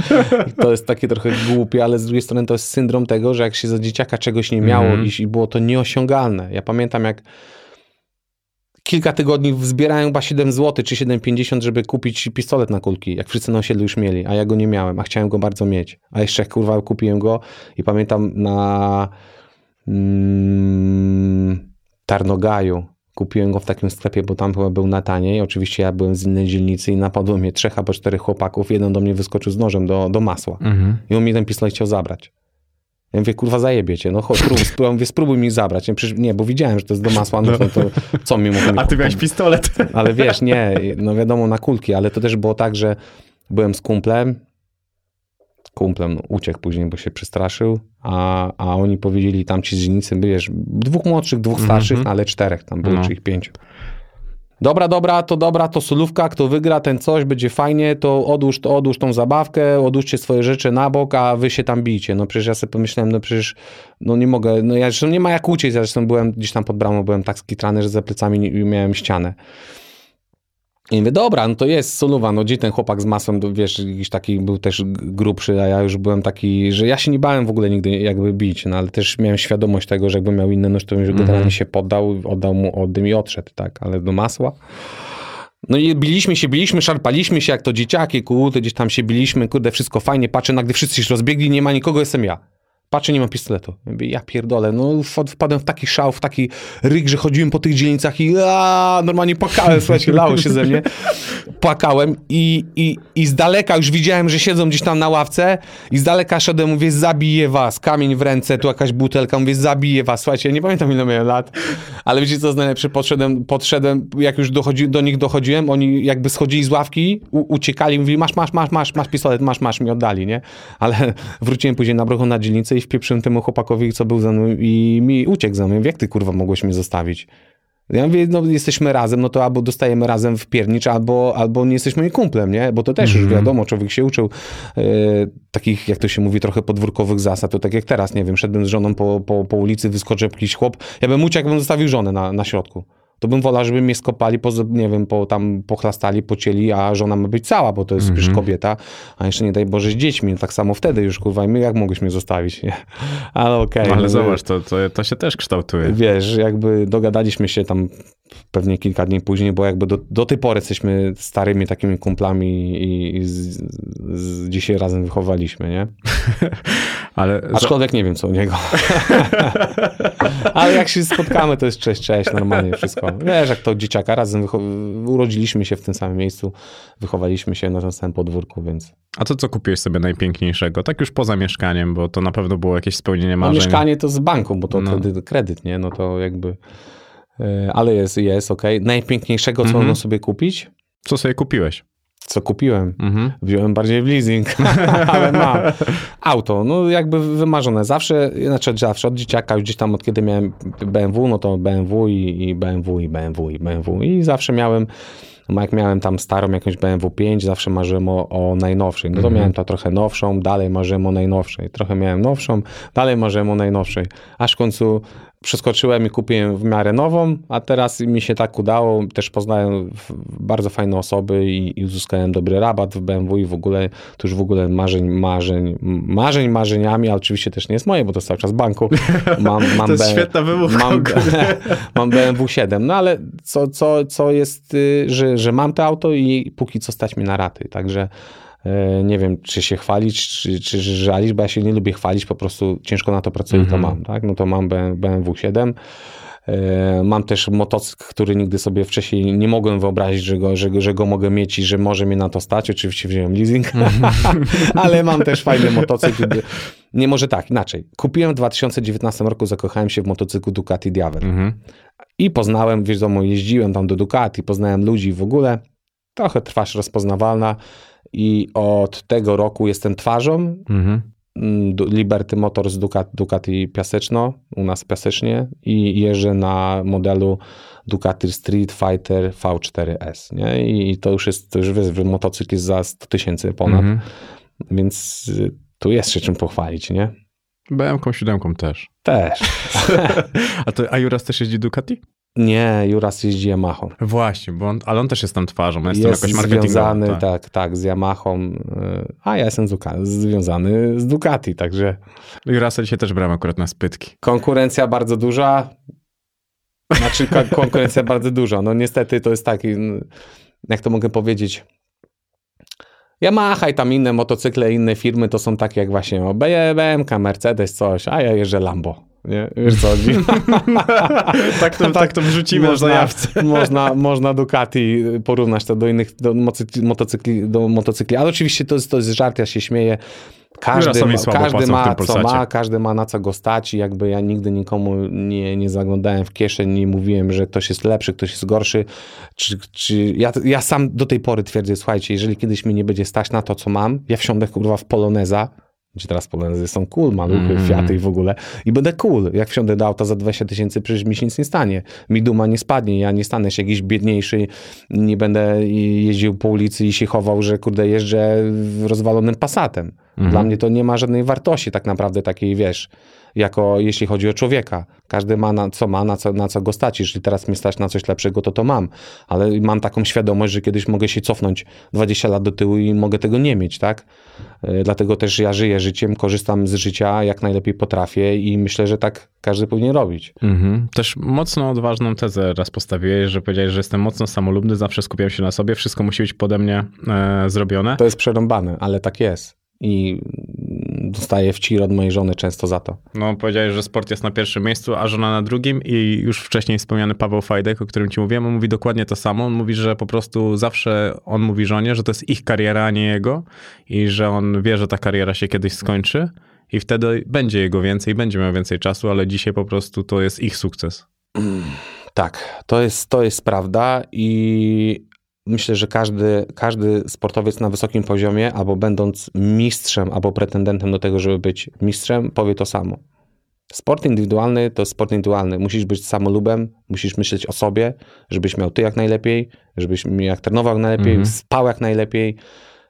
*laughs* To jest takie trochę głupie, ale z drugiej strony to jest syndrom tego, że jak się za dzieciaka czegoś nie miało Mhm. i, było to nieosiągalne. Ja pamiętam jak kilka tygodni zbierałem chyba 7 zł czy 7,50, żeby kupić pistolet na kulki, jak wszyscy na osiedlu już mieli, a ja go nie miałem, a chciałem go bardzo mieć. A jeszcze kurwa kupiłem go i pamiętam na mm, Tarnogaju kupiłem go w takim sklepie, bo tam chyba był na taniej. Oczywiście ja byłem z innej dzielnicy i napadło mnie trzech albo czterech chłopaków. Jeden do mnie wyskoczył z nożem do, do masła. Mhm. I on mi ten pistolet chciał zabrać. Ja mówię, kurwa, zajebie cię, no chodź, spróbuj, *laughs* spróbuj, mówię, spróbuj mi zabrać. Ja przecież, nie, bo widziałem, że to jest do masła, no to, to co mi mógł A ty miałeś pistolet. Ale wiesz, nie, no wiadomo, na kulki, ale to też było tak, że byłem z kumplem, kumplem uciekł później, bo się przestraszył, a, a oni powiedzieli tam ci z dzielnicy, wiesz, dwóch młodszych, dwóch starszych, Mhm. ale czterech tam było, No. czy ich pięciu. Dobra, dobra, to dobra, to solówka, kto wygra, ten coś, będzie fajnie, to odłóż, to odłóż tą zabawkę, odłóżcie swoje rzeczy na bok, a wy się tam bijcie. No przecież ja sobie pomyślałem, no przecież, no nie mogę, no ja zresztą nie ma jak uciec, ja zresztą byłem gdzieś tam pod bramą, byłem tak skitrany, że za plecami nie- miałem ścianę. I mówię, dobra, no to jest soluwa, no gdzie ten chłopak z masłem, wiesz, jakiś taki był też grubszy, a ja już byłem taki, że ja się nie bałem w ogóle nigdy jakby bić, no ale też miałem świadomość tego, że jakbym miał inny nóż, to bym już generalnie się poddał, oddał mu oddym i odszedł, tak, ale do masła. No i biliśmy się, biliśmy, szarpaliśmy się jak to dzieciaki, kurde, gdzieś tam się biliśmy, kurde, wszystko fajnie, patrzę, nagle wszyscy się rozbiegli, nie ma nikogo, jestem ja. Patrzę, nie mam pistoletu. Ja pierdolę, no wpad- wpadłem w taki szał, w taki ryk, że chodziłem po tych dzielnicach i a, normalnie płakałem, *laughs* słuchajcie, lało się ze mnie. Płakałem i, i, i z daleka już widziałem, że siedzą gdzieś tam na ławce i z daleka szedłem, mówię, zabiję was, kamień w ręce, tu jakaś butelka, mówię, zabiję was. Słuchajcie, nie pamiętam ile miałem lat, ale wiecie co jest najlepsze? Podszedłem, podszedłem, jak już dochodzi, do nich dochodziłem, oni jakby schodzili z ławki, u, uciekali, mówili, masz, masz, masz, masz, masz pistolet, masz, masz, mi oddali, nie? Ale *laughs* wróciłem później na brochu na dzielnicę i wpieprzyłem temu chłopakowi, co był za mną i mi uciekł za mną. Jak ty, kurwa, mogłeś mnie zostawić? Ja mówię, no jesteśmy razem, no to albo dostajemy razem w piernicz, albo, albo nie jesteś moim kumplem, nie? Bo to też już wiadomo, człowiek się uczył e, takich, jak to się mówi, trochę podwórkowych zasad. To tak jak teraz, nie wiem, szedłem z żoną po, po, po ulicy, wyskoczył jakiś chłop. Ja bym uciekł, jakbym zostawił żonę na, na środku. To bym wolał, żeby mnie skopali, po, nie wiem, po, tam pochlastali, pocieli, a żona ma być cała, bo to jest przecież kobieta, a jeszcze nie daj Boże z dziećmi, tak samo wtedy już, kurwa, my jak mogłeś mnie zostawić, nie? *laughs* Ale okej. No, ale no, zobacz, to, to, to się też kształtuje. Wiesz, jakby dogadaliśmy się tam pewnie kilka dni później, bo jakby do, do tej pory jesteśmy starymi takimi kumplami i, i z, z, dzisiaj razem wychowaliśmy, nie? *laughs* Ale za- Aczkolwiek nie wiem, co u niego. *laughs* Ale jak się spotkamy, to jest cześć, cześć, normalnie wszystko. Wiesz, jak to dzieciaka, razem urodziliśmy się w tym samym miejscu, wychowaliśmy się na tym samym podwórku, więc... a to co kupiłeś sobie najpiękniejszego? Tak już poza mieszkaniem, bo to na pewno było jakieś spełnienie No, marzeń. mieszkanie to z banku, bo to No. kredyt, kredyt, nie? No to jakby... e, Ale jest, jest, okej. Najpiękniejszego, co Mhm. można sobie kupić? Co sobie kupiłeś? Co kupiłem? Mhm. Wziąłem bardziej w leasing, *laughs* ale mam. Auto, no jakby wymarzone. Zawsze, znaczy zawsze od dzieciaka, już gdzieś tam od kiedy miałem BMW, no to BMW i, i BMW i BMW i BMW i zawsze miałem, no jak miałem tam starą jakąś BMW 5, zawsze marzyłem o, o najnowszej. No to Mhm. miałem to trochę nowszą, dalej marzyłem o najnowszej. Trochę miałem nowszą, dalej marzyłem o najnowszej. Aż w końcu przeskoczyłem i kupiłem w miarę nową, a teraz mi się tak udało. Też poznałem bardzo fajne osoby i, i uzyskałem dobry rabat w BMW i w ogóle, to już w ogóle marzeń, marzeń, marzeń marzeniami, ale oczywiście też nie jest moje, bo to jest cały czas banku. *laughs* Mam, mam To jest świetna wymówka Mam, *laughs* mam BMW 7, no ale co, co, co jest, y, że, że mam to auto i póki co stać mi na raty, także nie wiem, czy się chwalić, czy, czy żalić, bo ja się nie lubię chwalić, po prostu ciężko na to pracuję i to mam, tak? No to mam BMW 7. E, Mam też motocykl, który nigdy sobie wcześniej nie mogłem wyobrazić, że go, że, że go mogę mieć i że może mnie na to stać. Oczywiście wziąłem leasing, *laughs* ale mam też fajny motocykl. Nie może tak, inaczej. Kupiłem w 2019 roku, zakochałem się w motocyklu Ducati Diavel. Mhm. I poznałem, wiadomo, jeździłem tam do Ducati, poznałem ludzi w ogóle. Trochę twarz rozpoznawalna i od tego roku jestem twarzą Mhm. mm, Liberty Motors Ducati, Ducati Piaseczno, u nas Piasecznie i jeżdżę na modelu Ducati Street Fighter V4S, nie? I to już jest, to już wiesz, motocykl jest za 100 tysięcy ponad, Mhm. więc y, tu jest się czym pochwalić, nie? BMW siódemką też. Też. *laughs* A, to, a Juras też jeździ Ducati? Nie, Juras jeździ Yamaha. Właśnie, bo on, ale on też jest tam twarzą, ja jestem jest jakoś związany, tak. tak. tak, z Yamahą, y, a ja jestem z Duca- związany z Ducati, także Jurasa dzisiaj też brałem akurat na spytki. konkurencja bardzo duża, znaczy ko- konkurencja bardzo duża, no niestety to jest taki, jak to mogę powiedzieć, Yamaha i tam inne motocykle, inne firmy to są takie jak właśnie o BMK, Mercedes, coś, a ja jeżdżę Lambo, nie? Wiesz co chodzi? *laughs* tak, to, tak to wrzucimy na zajawce. *laughs* można, można Ducati porównać to do innych do motocykli, do motocykli. Ale oczywiście to jest, to jest żart, ja się śmieję. Każdy, ma, każdy ma co ma, każdy ma na co go stać i jakby ja nigdy nikomu nie, nie zaglądałem w kieszeń, nie mówiłem, że ktoś jest lepszy, ktoś jest gorszy. Czy, czy ja, ja sam do tej pory twierdzę, słuchajcie, jeżeli kiedyś mi nie będzie stać na to, co mam, ja wsiądę kurwa w Poloneza, gdzie teraz Polonezy są cool, maluchy, Mhm. Fiaty i w ogóle. I będę cool. Jak wsiądę do auta za 20 tysięcy, przecież mi się nic nie stanie. Mi duma nie spadnie, ja nie stanę się jakiś biedniejszy, nie będę jeździł po ulicy i się chował, że kurde jeżdżę rozwalonym Passatem. Dla mnie to nie ma żadnej wartości tak naprawdę takiej, wiesz, jako jeśli chodzi o człowieka. Każdy ma na co ma, na co, na co go stać. Jeśli teraz mnie stać na coś lepszego, to to mam. Ale mam taką świadomość, że kiedyś mogę się cofnąć 20 lat do tyłu i mogę tego nie mieć, tak? Yy, Dlatego też ja żyję życiem, korzystam z życia jak najlepiej potrafię i myślę, że tak każdy powinien robić. Mhm. Też mocno odważną tezę raz postawiłeś, że powiedziałeś, że jestem mocno samolubny, zawsze skupiam się na sobie, wszystko musi być pode mnie e, zrobione. To jest przerąbane, ale tak jest. I dostaję wcir od mojej żony często za to. No, powiedziałeś, że sport jest na pierwszym miejscu, a żona na drugim i już wcześniej wspomniany Paweł Fajdek, o którym ci mówiłem, on mówi dokładnie to samo. On mówi, że po prostu zawsze on mówi żonie, że to jest ich kariera, a nie jego i że on wie, że ta kariera się kiedyś skończy i wtedy będzie jego więcej, będzie miał więcej czasu, ale dzisiaj po prostu to jest ich sukces. Tak, to jest, to jest prawda i myślę, że każdy, każdy sportowiec na wysokim poziomie, albo będąc mistrzem, albo pretendentem do tego, żeby być mistrzem, powie to samo. Sport indywidualny to sport indywidualny. Musisz być samolubem, musisz myśleć o sobie, żebyś miał ty jak najlepiej, żebyś jak trenował jak najlepiej, Mhm. spał jak najlepiej.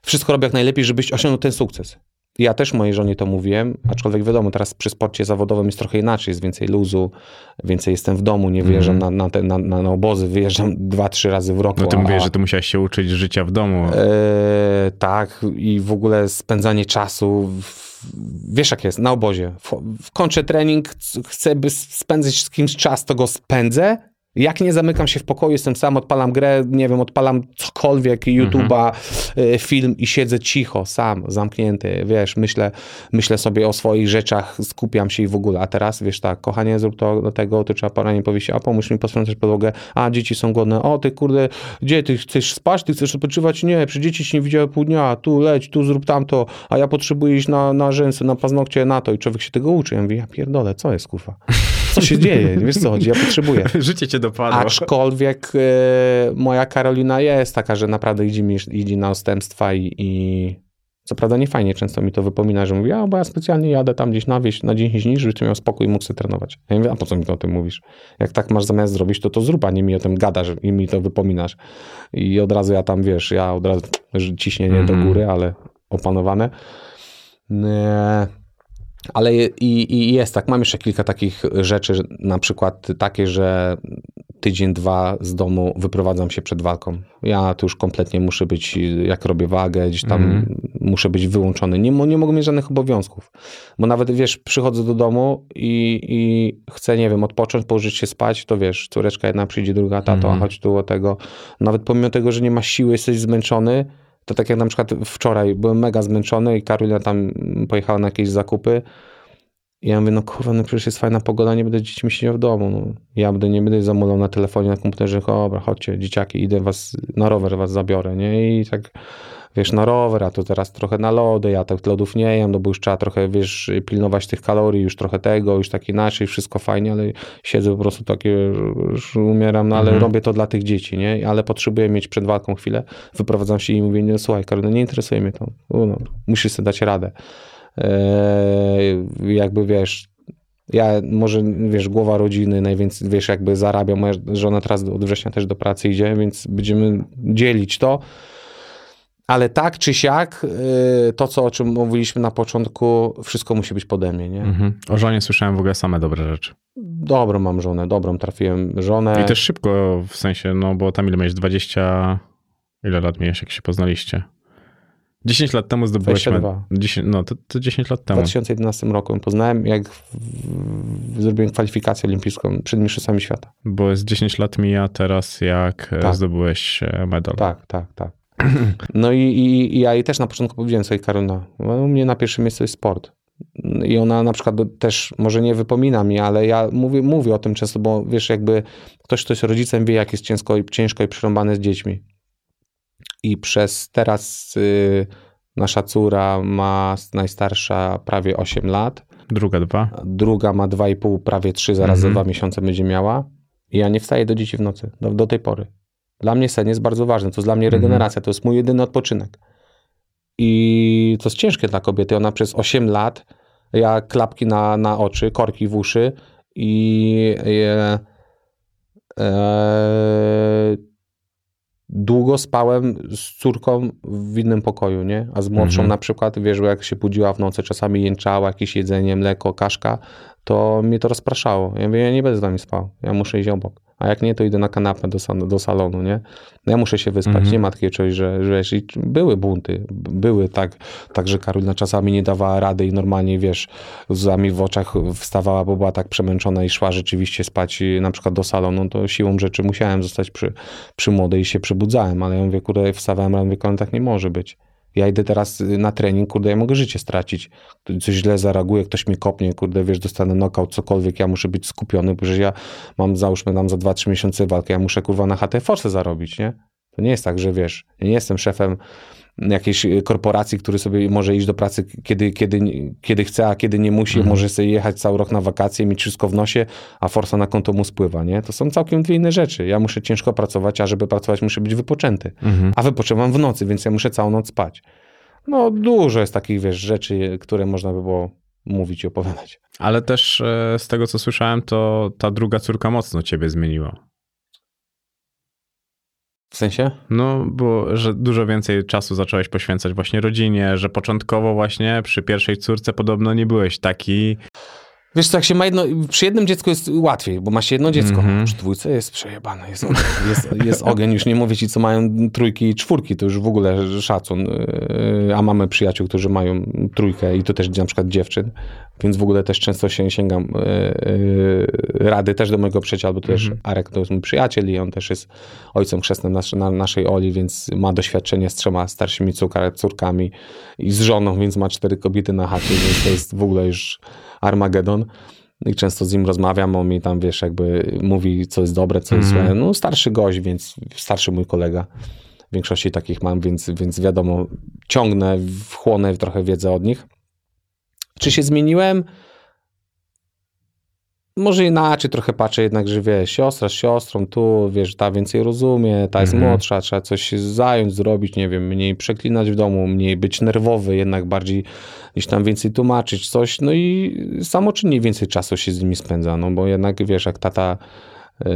Wszystko robił jak najlepiej, żebyś osiągnął ten sukces. Ja też mojej żonie to mówiłem, aczkolwiek wiadomo, teraz przy sporcie zawodowym jest trochę inaczej, jest więcej luzu, więcej jestem w domu, nie wyjeżdżam Mhm. na, na, te, na, na, obozy, wyjeżdżam dwa, trzy razy w roku. No ty mówisz, że ty musiałeś się uczyć życia w domu. E, tak, i w ogóle spędzanie czasu. W, wiesz, jak jest, na obozie. W, w kończę trening, chcę by spędzić z kimś czas, to go spędzę. Jak nie zamykam się w pokoju, jestem sam, odpalam grę, nie wiem, odpalam cokolwiek, YouTube'a, e, film i siedzę cicho, sam, zamknięty, wiesz, myślę, myślę sobie o swoich rzeczach, skupiam się i w ogóle. A teraz, wiesz, tak, kochanie, zrób to, do tego, to trzeba poranie powiedzieć, a pomóż mi posprzątać podłogę, a dzieci są głodne, o ty kurde, gdzie ty chcesz spać, ty chcesz odpoczywać? Nie, przy dzieci ci nie widziałem pół dnia, tu leć, tu zrób tamto, a ja potrzebuję iść na, na rzęsy, na paznokcie, na to i człowiek się tego uczy. Ja mówię, ja pierdolę, co jest kurwa? Co się dzieje? Wiesz co chodzi? Ja potrzebuję. *laughs* Życie cię dopadło. Aczkolwiek e, moja Karolina jest taka, że naprawdę idzie, mi, idzie na ustępstwa i, i co prawda nie fajnie często mi to wypomina, że mówi, a bo ja specjalnie jadę tam gdzieś na wieś na 10 dni, żebyś miał spokój i mógł sobie trenować. Ja mówię, a po co mi to o tym mówisz? Jak tak masz zamiast zrobić, to to zrób, a nie mi o tym gadasz i mi to wypominasz. I od razu ja tam, wiesz, ja od razu ciśnienie Mhm. do góry, ale opanowane. Nie. Ale i, i jest tak, mam jeszcze kilka takich rzeczy, na przykład takie, że tydzień, dwa z domu wyprowadzam się przed walką. Ja tu już kompletnie muszę być, jak robię wagę, gdzieś tam Mhm. muszę być wyłączony. Nie, nie mogę mieć żadnych obowiązków. Bo nawet, wiesz, przychodzę do domu i, i chcę, nie wiem, odpocząć, położyć się spać, to wiesz, córeczka jedna przyjdzie, druga, tato, a chodź tu o tego. Nawet pomimo tego, że nie masz siły, jesteś zmęczony, to tak jak na przykład wczoraj byłem mega zmęczony i Karolina tam pojechała na jakieś zakupy. I ja mówię, no kurwa, no przecież jest fajna pogoda, nie będę z dziećmi siedział w domu. No. Ja będę, nie będę zamulał na telefonie, na komputerze, dobra, chodźcie, dzieciaki, idę was, na rower was zabiorę, nie? I tak, wiesz, na rower, a to teraz trochę na lody, ja tych lodów nie jem, no bo już trzeba trochę, wiesz, pilnować tych kalorii, już trochę tego, już tak inaczej, wszystko fajnie, ale siedzę po prostu takie, już umieram, no ale Mhm. robię to dla tych dzieci, nie? Ale potrzebuję mieć przed walką chwilę, wyprowadzam się i mówię, nie, słuchaj, Karolina, nie interesuje mnie to, no, musisz sobie dać radę. Eee, jakby wiesz, ja może, wiesz, głowa rodziny, najwięcej, wiesz, jakby zarabia, moja żona teraz od września też do pracy idzie, więc będziemy dzielić to. Ale tak czy siak, yy, to co, o czym mówiliśmy na początku, wszystko musi być pode mnie, nie? Mhm. O żonie słyszałem w ogóle same dobre rzeczy. Dobrą mam żonę, dobrą trafiłem żonę. I też szybko, w sensie, no bo tam ile miałeś? 20... Ile lat miałeś, jak się poznaliście? 10 lat temu zdobyłeś... 22. 10, no, to, to 10 lat W temu. 2011 roku poznałem, jak w, w, zrobiłem kwalifikację olimpijską przed Mistrzostwami Świata. Bo z 10 lat mija teraz, jak Tak. tak. zdobyłeś e, medal. Tak, tak, tak. *clears throat* No i, i, i ja jej też na początku powiedziałem sobie, Karolina, no, u mnie na pierwszym miejscu jest sport. I ona na przykład też, może nie wypomina mi, ale ja mówię, mówię o tym często, bo wiesz, jakby ktoś, kto jest rodzicem, wie, jak jest ciężko, i- ciężko i przerąbane z dziećmi. I przez teraz y, nasza córa ma, najstarsza, prawie 8 lat, Druga dwa. druga ma 2,5, prawie 3, zaraz Mhm. za dwa miesiące będzie miała. I ja nie wstaję do dzieci w nocy, do, do tej pory. Dla mnie sen jest bardzo ważny, to jest dla mnie Mhm. regeneracja, to jest mój jedyny odpoczynek. I to jest ciężkie dla kobiety, ona przez 8 lat, ja klapki na, na oczy, korki w uszy i e, e, długo spałem z córką w innym pokoju, nie? A z młodszą Mhm. na przykład, wiesz, jak się budziła w nocy, czasami jęczała, jakieś jedzenie, mleko, kaszka, to mnie to rozpraszało. Ja mówię, ja nie będę z wami spał, ja muszę iść obok. A jak nie, to idę na kanapę do, do salonu, nie? Ja muszę się wyspać, Mhm. nie ma takiej czegoś, że, że wiesz, i były bunty, były tak, tak, że Karolina czasami nie dawała rady i normalnie, wiesz, łzami w oczach wstawała, bo była tak przemęczona i szła rzeczywiście spać i na przykład do salonu, to siłą rzeczy musiałem zostać przy, przy młodej i się przebudzałem, ale ja mówię, kurde, wstawałem rano, mówię, tak nie może być. Ja idę teraz y, na trening, kurde, ja mogę życie stracić. Coś źle zareaguje, ktoś mnie kopnie, kurde, wiesz, dostanę knockout, cokolwiek, ja muszę być skupiony, bo przecież ja mam, załóżmy, tam za 2-3 miesiące walkę, ja muszę, kurwa, na HT Force zarobić, nie? To nie jest tak, że wiesz, ja nie jestem szefem jakiejś y, korporacji, który sobie może iść do pracy, kiedy, kiedy, kiedy chce, a kiedy nie musi, Mhm. może sobie jechać cały rok na wakacje, mieć wszystko w nosie, a forsa na konto mu spływa, nie? To są całkiem dwie inne rzeczy. Ja muszę ciężko pracować, a żeby pracować, muszę być wypoczęty. Mhm. A wypoczywam w nocy, więc ja muszę całą noc spać. No dużo jest takich, wiesz, rzeczy, które można by było mówić i opowiadać. Ale też e, z tego, co słyszałem, to ta druga córka mocno ciebie zmieniła. W sensie? No, bo że dużo więcej czasu zacząłeś poświęcać właśnie rodzinie, że początkowo właśnie przy pierwszej córce podobno nie byłeś taki... Wiesz co, jak się ma jedno, przy jednym dziecku jest łatwiej, bo ma się jedno dziecko. Mhm. Przy dwójce jest przejebane, jest ogień, jest, jest ogień. Już nie mówię ci, co mają trójki i czwórki, to już w ogóle szacun. Yy, A mamy przyjaciół, którzy mają trójkę i to też na przykład dziewczyn, więc w ogóle też często się sięgam yy, yy, rady też do mojego przyjaciela, bo to też Arek to jest mój przyjaciel i on też jest ojcem chrzestnym nas, na, naszej Oli, więc ma doświadczenie z trzema starszymi córka, córkami i z żoną, więc ma cztery kobiety na chacie, więc to jest w ogóle już Armagedon. I często z nim rozmawiam, on mi tam, wiesz, jakby mówi, co jest dobre, co jest złe. No, starszy gość, więc starszy mój kolega. W większości takich mam, więc, więc wiadomo, ciągnę, wchłonę trochę wiedzę od nich. Czy się zmieniłem? Może inaczej trochę patrzę jednak, że wiesz, siostra z siostrą, tu, wiesz, ta więcej rozumie, ta jest Mhm. młodsza, trzeba coś się zająć, zrobić, nie wiem, mniej przeklinać w domu, mniej być nerwowy, jednak bardziej gdzieś tam więcej tłumaczyć, coś, no i samoczynnie więcej czasu się z nimi spędza, no bo jednak, wiesz, jak tata, yy,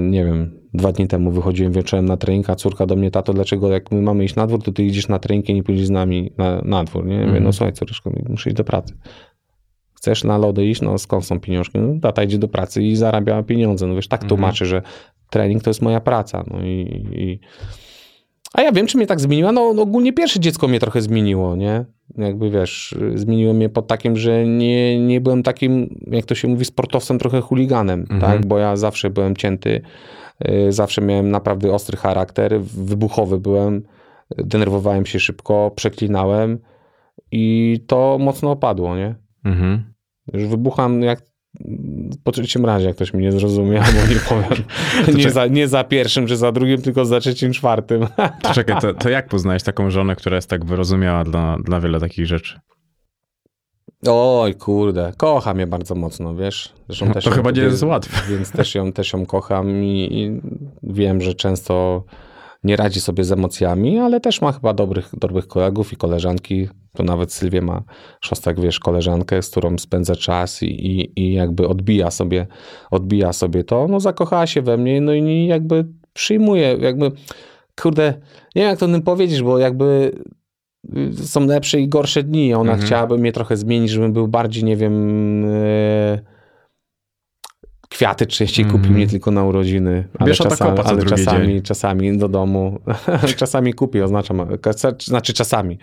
nie wiem, dwa dni temu wychodziłem wieczorem na trening, a córka do mnie, tato, dlaczego jak my mamy iść na dwór, to ty idziesz na trening i nie pójdziesz z nami na, na dwór, nie? Ja Mówię, no słuchaj, córeczko, muszę iść do pracy. Chcesz na lody iść? No skąd są pieniążki? No, tata idzie do pracy i zarabia pieniądze. No wiesz, tak tłumaczy, że trening to jest moja praca. No i, i... A ja wiem, czy mnie tak zmieniła. No ogólnie pierwsze dziecko mnie trochę zmieniło, nie? Jakby wiesz, zmieniło mnie pod takim, że nie, nie byłem takim, jak to się mówi, sportowcem, trochę chuliganem, tak? Bo ja zawsze byłem cięty, y, zawsze miałem naprawdę ostry charakter, wybuchowy byłem, denerwowałem się szybko, przeklinałem i to mocno opadło, nie? Mhm. Już wybucham jak po trzecim razie, jak ktoś mnie nie zrozumie, albo nie powiem. *laughs* *laughs* Nie za, nie za pierwszym, czy za drugim, tylko za trzecim, czwartym. *laughs* To czekaj, to, to jak poznałeś taką żonę, która jest tak wyrozumiała dla, dla wiele takich rzeczy? Oj, kurde, kocha mnie bardzo mocno, wiesz. Zresztą No, to ją chyba nie jest łatwe. Więc też ją, też ją kocham i, i wiem, że często nie radzi sobie z emocjami, ale też ma chyba dobrych, dobrych kolegów i koleżanki. To nawet Sylwia ma szostak, wiesz, koleżankę, z którą spędza czas i, i, i jakby odbija sobie, odbija sobie to. No zakochała się we mnie, no i jakby przyjmuje, jakby, kurde, nie wiem jak to tym powiedzieć, bo jakby są lepsze i gorsze dni. Ona Mhm. chciałaby mnie trochę zmienić, żebym był bardziej, nie wiem, e, kwiaty częściej Mhm. kupił, nie tylko na urodziny. Ale Wiesz o czasami, ale czasami, dzień. czasami do domu. *laughs* czasami kupię, oznaczam, znaczy czasami.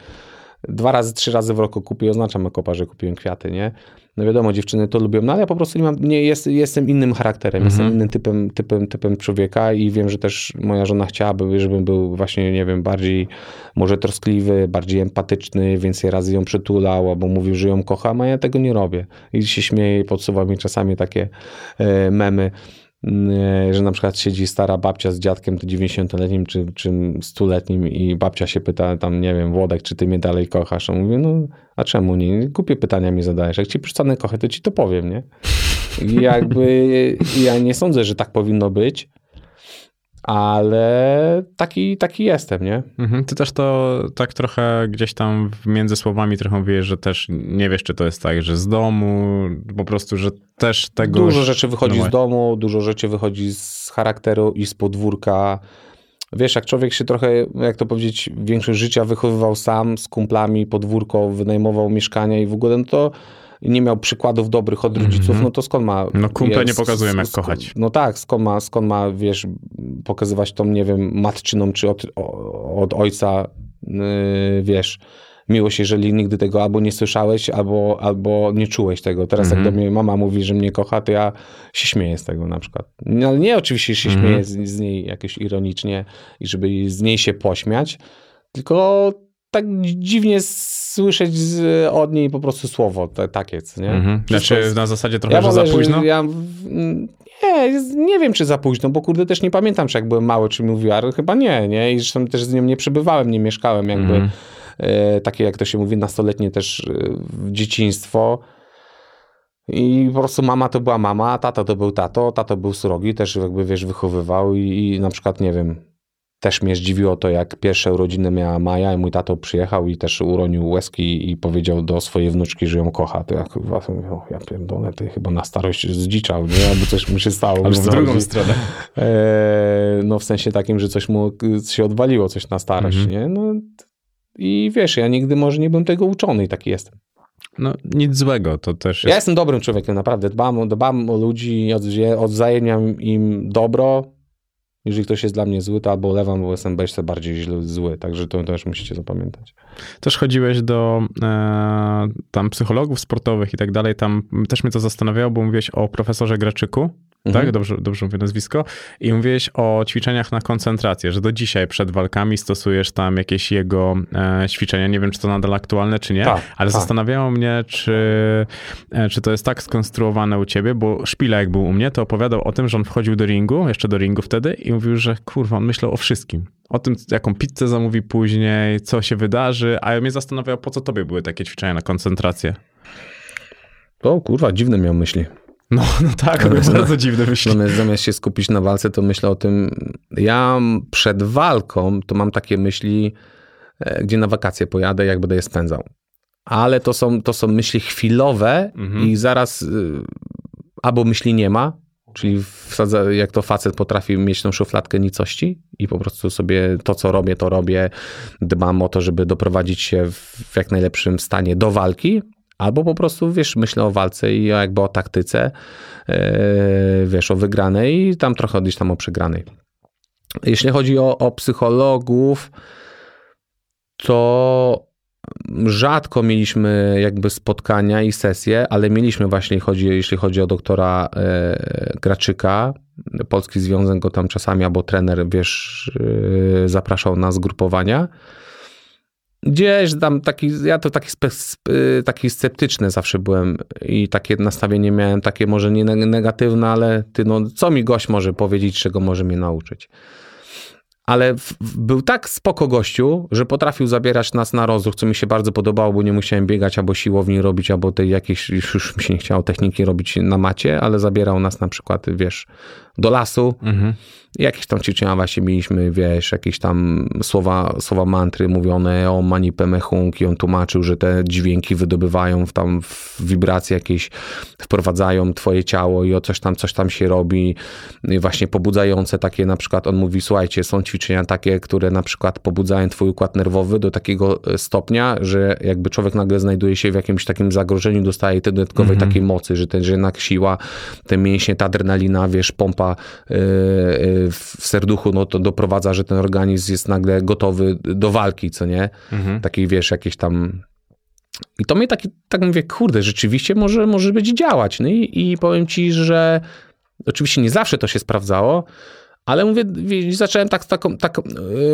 Dwa razy, trzy razy w roku kupię, oznaczam kopa, że kupiłem kwiaty, nie? No wiadomo, dziewczyny to lubią, no ale ja po prostu nie mam, nie, jest, jestem innym charakterem, jestem Mhm. innym typem, typem, typem człowieka i wiem, że też moja żona chciałaby, żebym był właśnie, nie wiem, bardziej może troskliwy, bardziej empatyczny, więcej razy ją przytulał, albo mówił, że ją kocham, a ja tego nie robię. I się śmieję i podsuwa mi czasami takie e, memy, że na przykład siedzi stara babcia z dziadkiem, to 90-letnim czy, czy 100-letnim i babcia się pyta tam, nie wiem, Włodek, czy ty mnie dalej kochasz? A mówię, no a czemu nie? Głupie pytania mi zadajesz. Jak ci przestanę kochać, to ci to powiem, nie? I jakby ja nie sądzę, że tak powinno być, ale taki, taki jestem, nie? Mhm. Ty też to tak trochę gdzieś tam między słowami trochę mówisz, że też nie wiesz, czy to jest tak, że z domu, po prostu, że też tego... Dużo rzeczy wychodzi No z domu, dużo rzeczy wychodzi z charakteru i z podwórka. Wiesz, jak człowiek się trochę, jak to powiedzieć, większość życia wychowywał sam z kumplami, podwórko, wynajmował mieszkania i w ogóle, no to nie miał przykładów dobrych od rodziców, no to skąd ma... No kumple jak- nie pokazują, jak kochać. No tak, skąd ma, skąd ma, wiesz, pokazywać tą, nie wiem, matczyną czy od, od ojca, yy, wiesz, miłość, jeżeli nigdy tego albo nie słyszałeś, albo, albo nie czułeś tego. Teraz jak Mhm. do mnie mama mówi, że mnie kocha, to ja się śmieję z tego na przykład. No, ale nie oczywiście się Mhm. śmieję z, z niej jakoś ironicznie i żeby z niej się pośmiać, tylko tak dziwnie słyszeć z, od niej po prostu słowo te, takie, co nie? Mhm. Znaczy jest- na zasadzie trochę, że wolę, za późno? Ja, nie, nie wiem, czy za późno, bo kurde też nie pamiętam, czy jak byłem mały, czy mówiła, ale chyba nie, nie? I zresztą też z nią nie przebywałem, nie mieszkałem jakby, Mhm. e, takie jak to się mówi, nastoletnie też e, dzieciństwo. I po prostu mama to była mama, tata to był tato, tato był srogi, też jakby, wiesz, wychowywał i, i na przykład, nie wiem, też mnie zdziwiło to, jak pierwsze urodziny miała Maja i mój tato przyjechał i też uronił łezki i powiedział do swojej wnuczki, że ją kocha. To ja chyba mówię, o, ja pierdolę, ty chyba na starość zdziczał, nie? Albo coś mu się stało. Albo w drugą chodzi. stronę. Eee, no w sensie takim, że coś mu się odwaliło, coś na starość, Mhm. nie? No i wiesz, ja nigdy może nie byłem tego uczony i taki jestem. No nic złego, to też Ja jest... jestem dobrym człowiekiem, naprawdę. Dbam, o- dbam o ludzi, odwzajemniam im dobro. Jeżeli ktoś jest dla mnie zły, to albo olewam, bo jestem jeszcze bardziej źle, zły. Także to też musicie zapamiętać. Też chodziłeś do e, tam psychologów sportowych i tak dalej. Tam też mnie to zastanawiało, bo mówiłeś o profesorze Graczyku, Mhm. tak? Dobrze, dobrze mówię nazwisko. I mówiłeś o ćwiczeniach na koncentrację, że do dzisiaj przed walkami stosujesz tam jakieś jego e, ćwiczenia. Nie wiem, czy to nadal aktualne, czy nie, Tak, ale tak. zastanawiało mnie, czy, e, czy to jest tak skonstruowane u ciebie, bo Szpila jak był u mnie, to opowiadał o tym, że on wchodził do ringu, jeszcze do ringu wtedy i mówił, że kurwa, on myślał o wszystkim. O tym, jaką pizzę zamówi później, co się wydarzy, a ja mnie zastanawiał, po co tobie były takie ćwiczenia na koncentrację. O kurwa, dziwne miał myśli. No, no tak, on miał bardzo dziwne myśli. Zamiast, zamiast się skupić na walce, to myślę o tym. Ja przed walką to mam takie myśli, e, gdzie na wakacje pojadę, jak będę je spędzał. Ale to są, to są myśli chwilowe Mhm. i zaraz y, albo myśli nie ma, czyli wsadza, jak to facet potrafi mieć tą szufladkę nicości i po prostu sobie to, co robię, to robię. Dbam o to, żeby doprowadzić się w jak najlepszym stanie do walki. Albo po prostu, wiesz, myślę o walce i jakby o taktyce, e, wiesz, o wygranej i tam trochę gdzieś tam o przegranej. Jeśli chodzi o, o psychologów, to rzadko mieliśmy jakby spotkania i sesje, ale mieliśmy właśnie, chodzi, jeśli chodzi o doktora e, Graczyka, Polski Związek go tam czasami, albo trener, wiesz, e, zapraszał na zgrupowania. Gdzieś tam taki, ja to taki, sp- taki sceptyczny zawsze byłem i takie nastawienie miałem, takie może nie neg- negatywne, ale ty no, co mi gość może powiedzieć, czego może mnie nauczyć. Ale w, w, był tak spoko gościu, że potrafił zabierać nas na rozruch, co mi się bardzo podobało, bo nie musiałem biegać albo siłowni robić, albo tej jakiejś, już już mi się nie chciało techniki robić na macie, ale zabierał nas na przykład, wiesz, do lasu, Mhm. Jakieś tam ćwiczenia właśnie mieliśmy, wiesz, jakieś tam słowa, słowa mantry mówione o mani peme hung i on tłumaczył, że te dźwięki wydobywają w tam w wibracje jakieś, wprowadzają twoje ciało i o coś tam, coś tam się robi. I właśnie pobudzające takie na przykład, on mówi, słuchajcie, są ćwiczenia takie, które na przykład pobudzają twój układ nerwowy do takiego e, stopnia, że jakby człowiek nagle znajduje się w jakimś takim zagrożeniu, dostaje tej dodatkowej takiej mocy, że, ten, że jednak siła, te mięśnie, ta adrenalina, wiesz, pompa yy, yy, w serduchu, no to doprowadza, że ten organizm jest nagle gotowy do walki, co nie? Mhm. Takiej, wiesz, jakieś tam... I to mnie taki, tak mówię, kurde, rzeczywiście może, może być działać. No i, i powiem ci, że oczywiście nie zawsze to się sprawdzało, ale mówię, wie- zacząłem tak, taką, taką,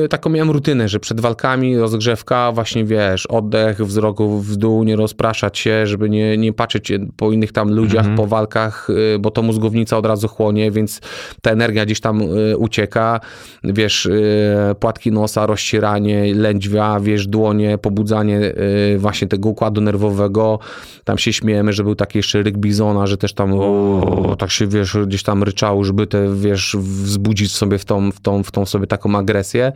yy, taką miałem rutynę, że przed walkami rozgrzewka, właśnie wiesz, oddech, wzrok w dół, nie rozpraszać się, żeby nie, nie patrzeć po innych tam ludziach Mhm. po walkach, yy, bo to mózgownica od razu chłonie, więc ta energia gdzieś tam yy, ucieka, wiesz, płatki nosa, rozcieranie, lędźwia, wiesz, dłonie, pobudzanie właśnie tego układu nerwowego, tam się śmiejemy, że był taki jeszcze ryk bizona, że też tam o, tak się, wiesz, gdzieś tam ryczało, żeby te, wiesz, wzbudzić sobie w tą, w tą, w tą sobie taką agresję.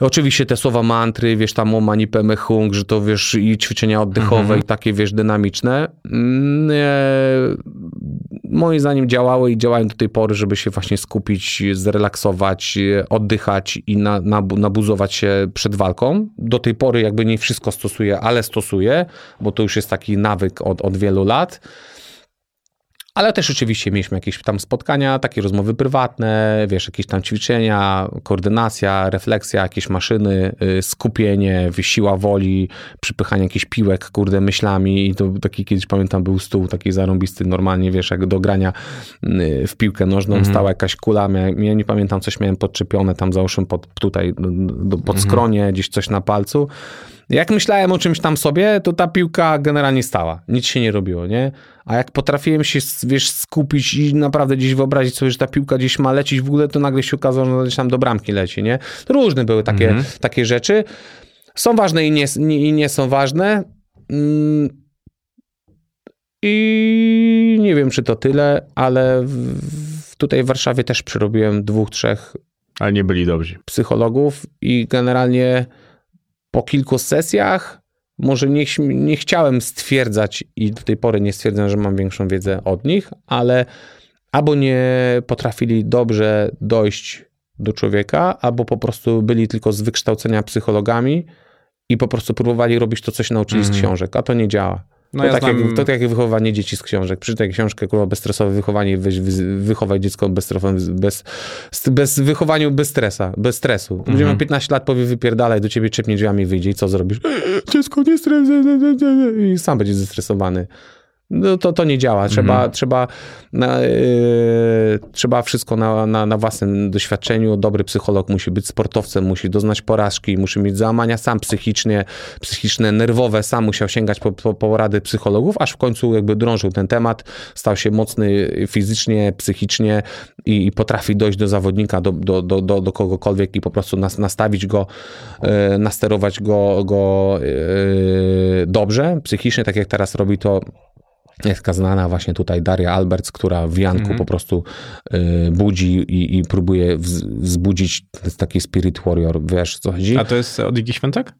Oczywiście te słowa mantry, wiesz, tam o mani hung, że to wiesz, i ćwiczenia oddechowe i takie, wiesz, dynamiczne. Mm, moim zdaniem działały i działają do tej pory, żeby się właśnie skupić, zrelaksować, oddychać i na, nabu, nabuzować się przed walką. Do tej pory jakby nie wszystko stosuję, ale stosuję, bo to już jest taki nawyk od, od wielu lat. Ale też oczywiście mieliśmy jakieś tam spotkania, takie rozmowy prywatne, wiesz, jakieś tam ćwiczenia, koordynacja, refleksja, jakieś maszyny, y, skupienie, siła woli, przypychanie jakichś piłek, kurde, myślami. I to taki kiedyś pamiętam był stół taki zarąbisty, normalnie, wiesz, jak do grania y, w piłkę nożną stała jakaś kula, ja nie pamiętam, coś miałem podczepione tam załóżmy pod, tutaj, do, do, pod skronie, gdzieś coś na palcu. Jak myślałem o czymś tam sobie, to ta piłka generalnie stała. Nic się nie robiło, nie? A jak potrafiłem się, wiesz, skupić i naprawdę gdzieś wyobrazić sobie, że ta piłka gdzieś ma lecieć w ogóle, to nagle się okazało, że gdzieś tam do bramki leci, nie? Różne były takie, takie rzeczy. Są ważne i nie, nie, i nie są ważne. Mm. I nie wiem, czy to tyle, ale w, w, tutaj w Warszawie też przyrobiłem dwóch, trzech Ale nie byli dobrzy. psychologów i generalnie po kilku sesjach może nie, nie chciałem stwierdzać i do tej pory nie stwierdzam, że mam większą wiedzę od nich, ale albo nie potrafili dobrze dojść do człowieka, albo po prostu byli tylko z wykształcenia psychologami i po prostu próbowali robić to, co się nauczyli z książek, a to nie działa. No to, ja tak znam- jak, to tak jak wychowanie dzieci z książek. Przeczytaj książkę, kurwa, bezstresowe wychowanie, weź, wy, wychowaj dziecko bez, z- bez wychowaniu bez stresa, bez stresu. Mhm. Ludzie ma 15 lat, powie wypierdalaj, do ciebie czepnie drzwiami wyjdzie i co zrobisz? Dziecko nie stres, i sam będzie zestresowany. No to, to nie działa. Trzeba, Mhm. trzeba, na, yy, trzeba wszystko na, na, na własnym doświadczeniu. Dobry psycholog musi być sportowcem, musi doznać porażki, musi mieć załamania sam psychicznie, psychiczne, nerwowe, sam musiał sięgać po, po, po rady psychologów, aż w końcu jakby drążył ten temat, stał się mocny fizycznie, psychicznie i, i potrafi dojść do zawodnika, do, do, do, do, do kogokolwiek i po prostu nas, nastawić go, e, nasterować go, go e, dobrze, psychicznie, tak jak teraz robi to jest znana właśnie tutaj Daria Alberts, która w Janku Mhm. po prostu y, budzi i, i próbuje wz, wzbudzić taki spirit warrior, wiesz co chodzi? A to jest od Igi Świątek?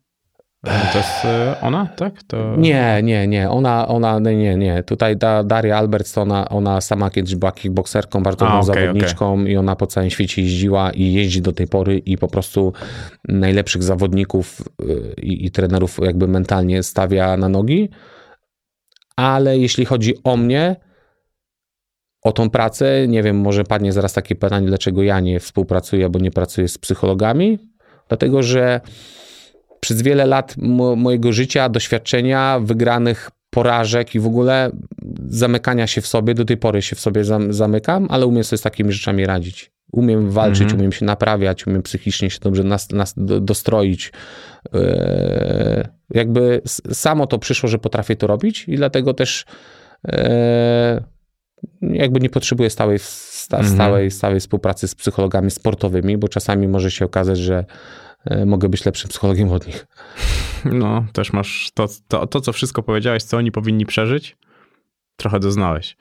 To jest e, ona, tak? To... Nie, nie, nie, ona, ona, nie, nie, nie. Tutaj da, Daria Alberts, to ona, ona sama kiedyś była kickboxerką, bardzo dobrą okej, zawodniczką i ona po całym świecie jeździła i jeździ do tej pory i po prostu najlepszych zawodników y, i, i trenerów jakby mentalnie stawia na nogi. Ale jeśli chodzi o mnie, o tą pracę, nie wiem, może padnie zaraz takie pytanie, dlaczego ja nie współpracuję, bo nie pracuję z psychologami. Dlatego, że przez wiele lat mo- mojego życia, doświadczenia, wygranych porażek i w ogóle zamykania się w sobie, do tej pory się w sobie zam- zamykam, ale umiem sobie z takimi rzeczami radzić. Umiem walczyć, Mhm. umiem się naprawiać, umiem psychicznie się dobrze nas, nas do, dostroić. Eee, jakby samo to przyszło, że potrafię to robić i dlatego też eee, jakby nie potrzebuję stałej, sta, Mhm. stałej, stałej współpracy z psychologami sportowymi, bo czasami może się okazać, że e, mogę być lepszym psychologiem od nich. No, też masz to, to, to, co wszystko powiedziałeś, co oni powinni przeżyć, trochę doznałeś.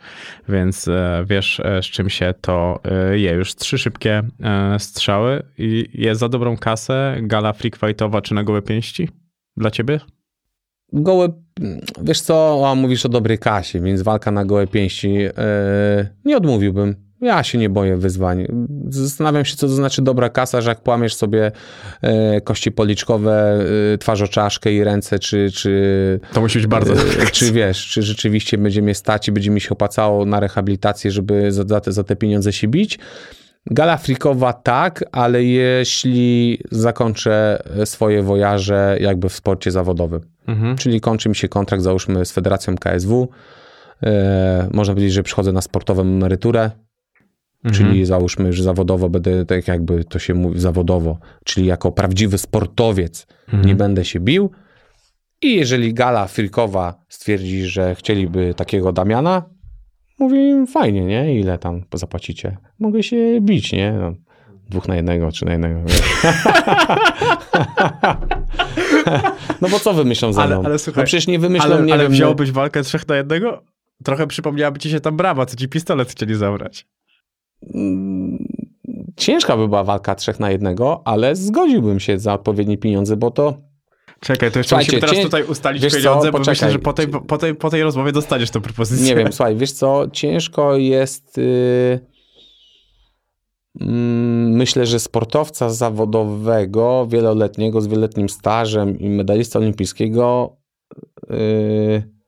Więc e, wiesz, e, z czym się to e, je. Już trzy szybkie e, strzały i jest za dobrą kasę gala freak fightowa czy na gołe pięści dla ciebie? Gołe, wiesz co, a mówisz o dobrej kasie, więc walka na gołe pięści, e, nie odmówiłbym. Ja się nie boję wyzwań. Zastanawiam się, co to znaczy dobra kasa, że jak płamiesz sobie e, kości policzkowe, e, twarzoczaszkę i ręce, czy, czy, To musi być bardzo E, Czy wiesz, czy rzeczywiście będzie mnie stać i będzie mi się opłacało na rehabilitację, żeby za, za, te, za te pieniądze się bić? Gala frikowa tak, ale jeśli zakończę swoje wojaże jakby w sporcie zawodowym, Mhm. czyli kończy mi się kontrakt, załóżmy, z Federacją KSW, e, można powiedzieć, że przychodzę na sportową emeryturę, Mhm. czyli załóżmy, że zawodowo będę, tak jakby to się mówi, zawodowo, czyli jako prawdziwy sportowiec Mhm. nie będę się bił. I jeżeli gala frikowa stwierdzi, że chcieliby takiego Damiana, mówię im fajnie, nie? Ile tam zapłacicie? Mogę się bić, nie? No, dwóch na jednego, czy na jednego. *laughs* no bo co wymyślą za Ale- mną? ale słuchaj, no przecież nie wymyślą, Ale, nie ale wiem, no- wziąłbyś walkę trzech na jednego? Trochę przypomniałaby ci się tam brama, co ci pistolet chcieli zabrać. Mm, Ciężka by była walka trzech na jednego, ale zgodziłbym się za odpowiednie pieniądze, bo to Czekaj, to jeszcze Słuchajcie, musimy teraz cię- tutaj ustalić wiesz co, pieniądze, bo myślę, że po tej, po, tej, po tej rozmowie dostaniesz tę propozycję. Nie wiem, słuchaj, wiesz co, ciężko jest. Yy, myślę, że sportowca zawodowego, wieloletniego, z wieloletnim stażem i medalista olimpijskiego. Yy,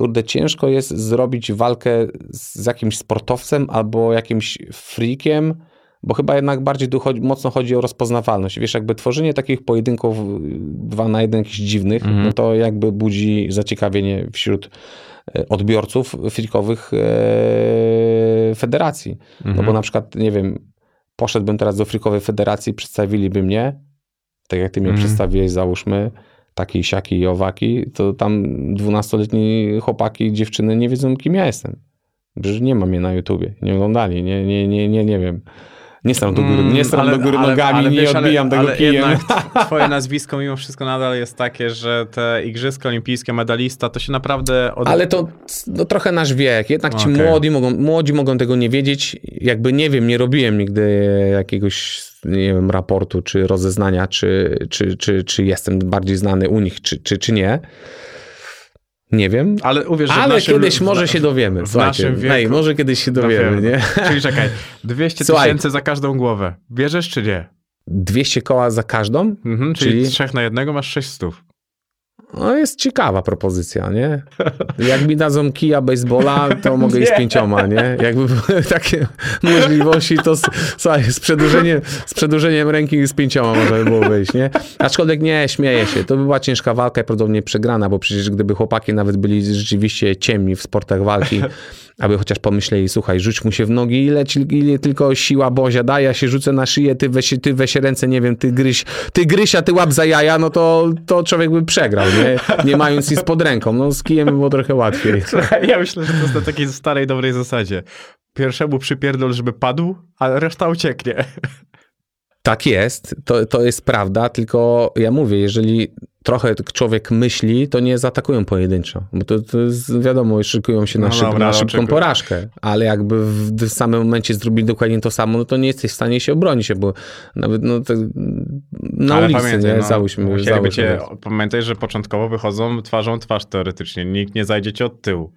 kurde, ciężko jest zrobić walkę z jakimś sportowcem albo jakimś freakiem, bo chyba jednak bardziej tu chodzi, mocno chodzi o rozpoznawalność. Wiesz, jakby tworzenie takich pojedynków yy, dwa na jeden jakichś dziwnych, Mhm. no to jakby budzi zaciekawienie wśród e, odbiorców frikowych e, federacji. No Mhm. bo na przykład, nie wiem, poszedłbym teraz do frikowej federacji, przedstawiliby mnie, tak jak ty mnie Mhm. przedstawiłeś, załóżmy, taki, siaki i owaki, to tam dwunastoletni chłopaki i dziewczyny nie wiedzą, kim ja jestem. Że nie ma mnie na YouTubie, nie oglądali, nie, nie, nie, nie, nie wiem. Nie stram do góry, nie stram Mm, ale- do góry ale- nogami, ale nie wiesz, ale- odbijam tego ale kijem. *laughs* twoje nazwisko mimo wszystko nadal jest takie, że te igrzyska olimpijskie, medalista, to się naprawdę... Od... Ale to no, trochę nasz wiek. Jednak ci Okej. młodzi, mogą, młodzi mogą tego nie wiedzieć. Jakby nie wiem, nie robiłem nigdy jakiegoś nie wiem, raportu czy rozeznania, czy, czy, czy, czy jestem bardziej znany u nich, czy, czy, czy nie. Nie wiem. Ale uwierz, że Ale naszym- kiedyś może się dowiemy. w naszym wieku- Ej, może kiedyś się dowiemy, Dowiemy. nie? *laughs* Czyli czekaj, 200 Słuchaj. tysięcy za każdą głowę. Bierzesz czy nie? 200 koła za każdą? Mhm, czyli, Czyli- trzech na jednego masz 600. No jest ciekawa propozycja, nie? Jak mi dadzą kija baseballa, to mogę Nie. pięcioma, nie? Jakby były takie możliwości, to z, słuchaj, z przedłużeniem, z przedłużeniem ręki z pięcioma można by było wyjść, nie? Aczkolwiek nie, śmieję się. To by była ciężka walka i prawdopodobnie przegrana, bo przecież gdyby chłopaki nawet byli rzeczywiście ciemni w sportach walki, aby chociaż pomyśleli, słuchaj, rzuć mu się w nogi, ile, ile tylko siła Bozia daje, ja się rzucę na szyję, ty weź, ty weź ręce, nie wiem, ty gryź, ty gryź, a ty łap za jaja, no to, to człowiek by przegrał, nie? Nie mając nic pod ręką. No z kijem by było trochę łatwiej. Słuchaj, ja myślę, że to jest na takiej starej, dobrej zasadzie. Pierwszemu przypierdol, żeby padł, a reszta ucieknie. Tak jest, to, to jest prawda, tylko ja mówię, jeżeli trochę człowiek myśli, to nie zaatakują pojedynczo, bo to, to jest, wiadomo, szykują się na, No szyb, dobra, na ale szybką oczekuję. porażkę, ale jakby w, w samym momencie zrobili dokładnie to samo, no to nie jesteś w stanie się obronić, bo nawet no, to, na Ale ulicy, pamiętaj, nie, no, załóżmy, załóżmy. cię, pamiętaj, że początkowo wychodzą twarzą twarz teoretycznie. Nikt nie zajdzie cię od tyłu.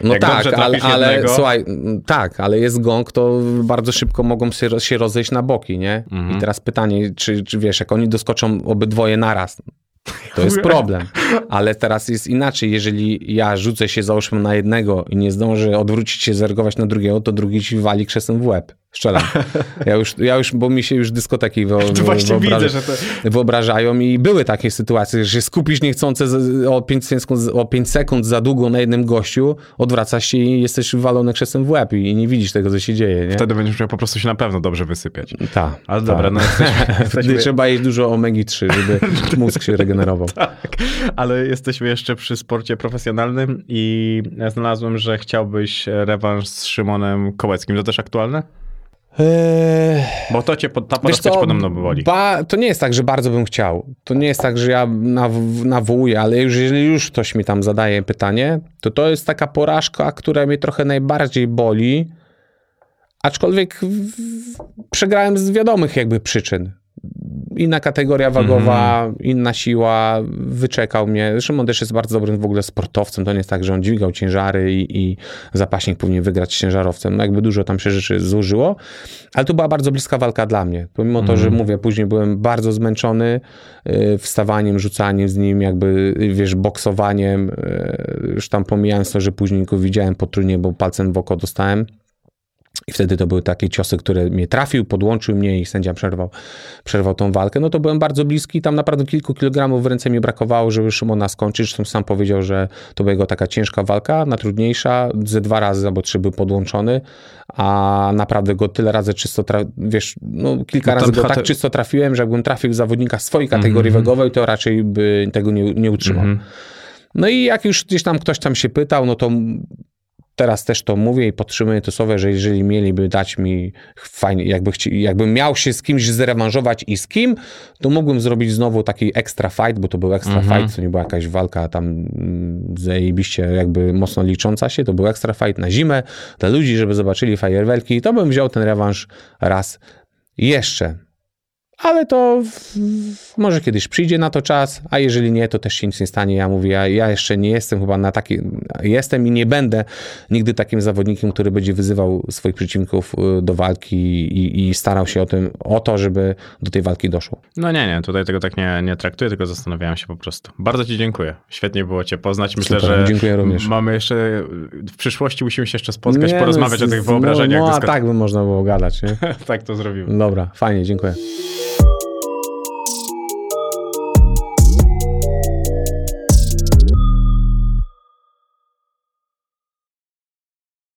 No Jak tak, ale, ale jednego- słuchaj, m, tak, ale jest gong, to bardzo szybko mogą się, się rozejść na boki, nie? Mhm. I teraz pytanie, czy, czy wiesz, jak oni doskoczą obydwoje naraz, to jest problem. Ale teraz jest inaczej, jeżeli ja rzucę się załóżmy na jednego i nie zdążę odwrócić się, zareagować na drugiego, to drugi ci wali krzesem w łeb. Strzelam. Ja już, ja już bo mi się już dyskoteki wyo, To *laughs* właśnie wyobraża- widzę, że to... wyobrażają i były takie sytuacje, że się skupisz niechcący z- o 5 sekund, o 5 sekund za długo na jednym gościu, odwracasz się i jesteś walony krzesem w łeb i nie widzisz tego, co się dzieje, nie? Wtedy będziesz musiał po prostu się na pewno dobrze wysypiać. Tak. Ale dobra, no jesteśmy, *laughs* Wtedy jesteśmy, trzeba jeść dużo omegi-3, żeby *laughs* mózg się regenerował. tak, ale jesteśmy jeszcze przy sporcie profesjonalnym i znalazłem, że chciałbyś rewanż z Szymonem Kołeckim. To też aktualne? Eee, Bo to cię, ta porażka cię co, podobno boli. ba, to nie jest tak, że bardzo bym chciał. To nie jest tak, że ja naw- nawołuję, ale już, jeżeli już ktoś mi tam zadaje pytanie, to to jest taka porażka, która mnie trochę najbardziej boli, aczkolwiek w- przegrałem z wiadomych jakby przyczyn. Inna kategoria wagowa, inna siła, wyczekał mnie. Szymon też jest bardzo dobrym w ogóle sportowcem. To nie jest tak, że on dźwigał ciężary i, i zapaśnik powinien wygrać z ciężarowcem. No jakby dużo tam się rzeczy złożyło, ale to była bardzo bliska walka dla mnie. Pomimo to, że mówię, później byłem bardzo zmęczony y, wstawaniem, rzucaniem z nim, jakby, y, wiesz, boksowaniem. y, Już tam pomijając to, że później go widziałem potrójnie, bo palcem w oko dostałem. I wtedy to były takie ciosy, które mnie trafił, podłączył mnie i sędzia przerwał, przerwał tą walkę. No to byłem bardzo bliski, tam naprawdę kilku kilogramów w ręce mi brakowało, żeby Szymona skończyć. Zresztą sam powiedział, że to była jego taka ciężka walka, najtrudniejsza, ze dwa razy albo trzy był podłączony, a naprawdę go tyle razy czysto, tra- wiesz, no kilka No razy go tak czysto trafiłem, że jakbym trafił zawodnika swojej kategorii wagowej, to raczej by tego nie, nie utrzymał. Mhm. No i jak już gdzieś tam ktoś tam się pytał, no to teraz też to mówię i podtrzymuję to słowo, że jeżeli mieliby dać mi fajnie, jakby chci, jakbym miał się z kimś zrewanżować i z kim, to mógłbym zrobić znowu taki extra fight, bo to był extra Mhm. fight, to nie była jakaś walka tam mm, zajebiście jakby mocno licząca się, to był extra fight na zimę dla ludzi, żeby zobaczyli fajerwerki, to bym wziął ten rewanż raz jeszcze. Ale to w, może kiedyś przyjdzie na to czas, a jeżeli nie, to też się nic nie stanie. Ja mówię, ja, ja jeszcze nie jestem chyba na taki, jestem i nie będę nigdy takim zawodnikiem, który będzie wyzywał swoich przeciwników y, do walki i, i starał się o, tym, o to, żeby do tej walki doszło. No nie, nie, tutaj tego tak nie, nie traktuję, tylko zastanawiałem się po prostu. Bardzo ci dziękuję. Świetnie było cię poznać. Myślę, Super, że dziękuję również. mamy jeszcze, w przyszłości musimy się jeszcze spotkać, Nie, porozmawiać no, o z- tych wyobrażeniach. No, no a tak by można było gadać, nie? *laughs* tak to zrobimy. Dobra, fajnie, dziękuję.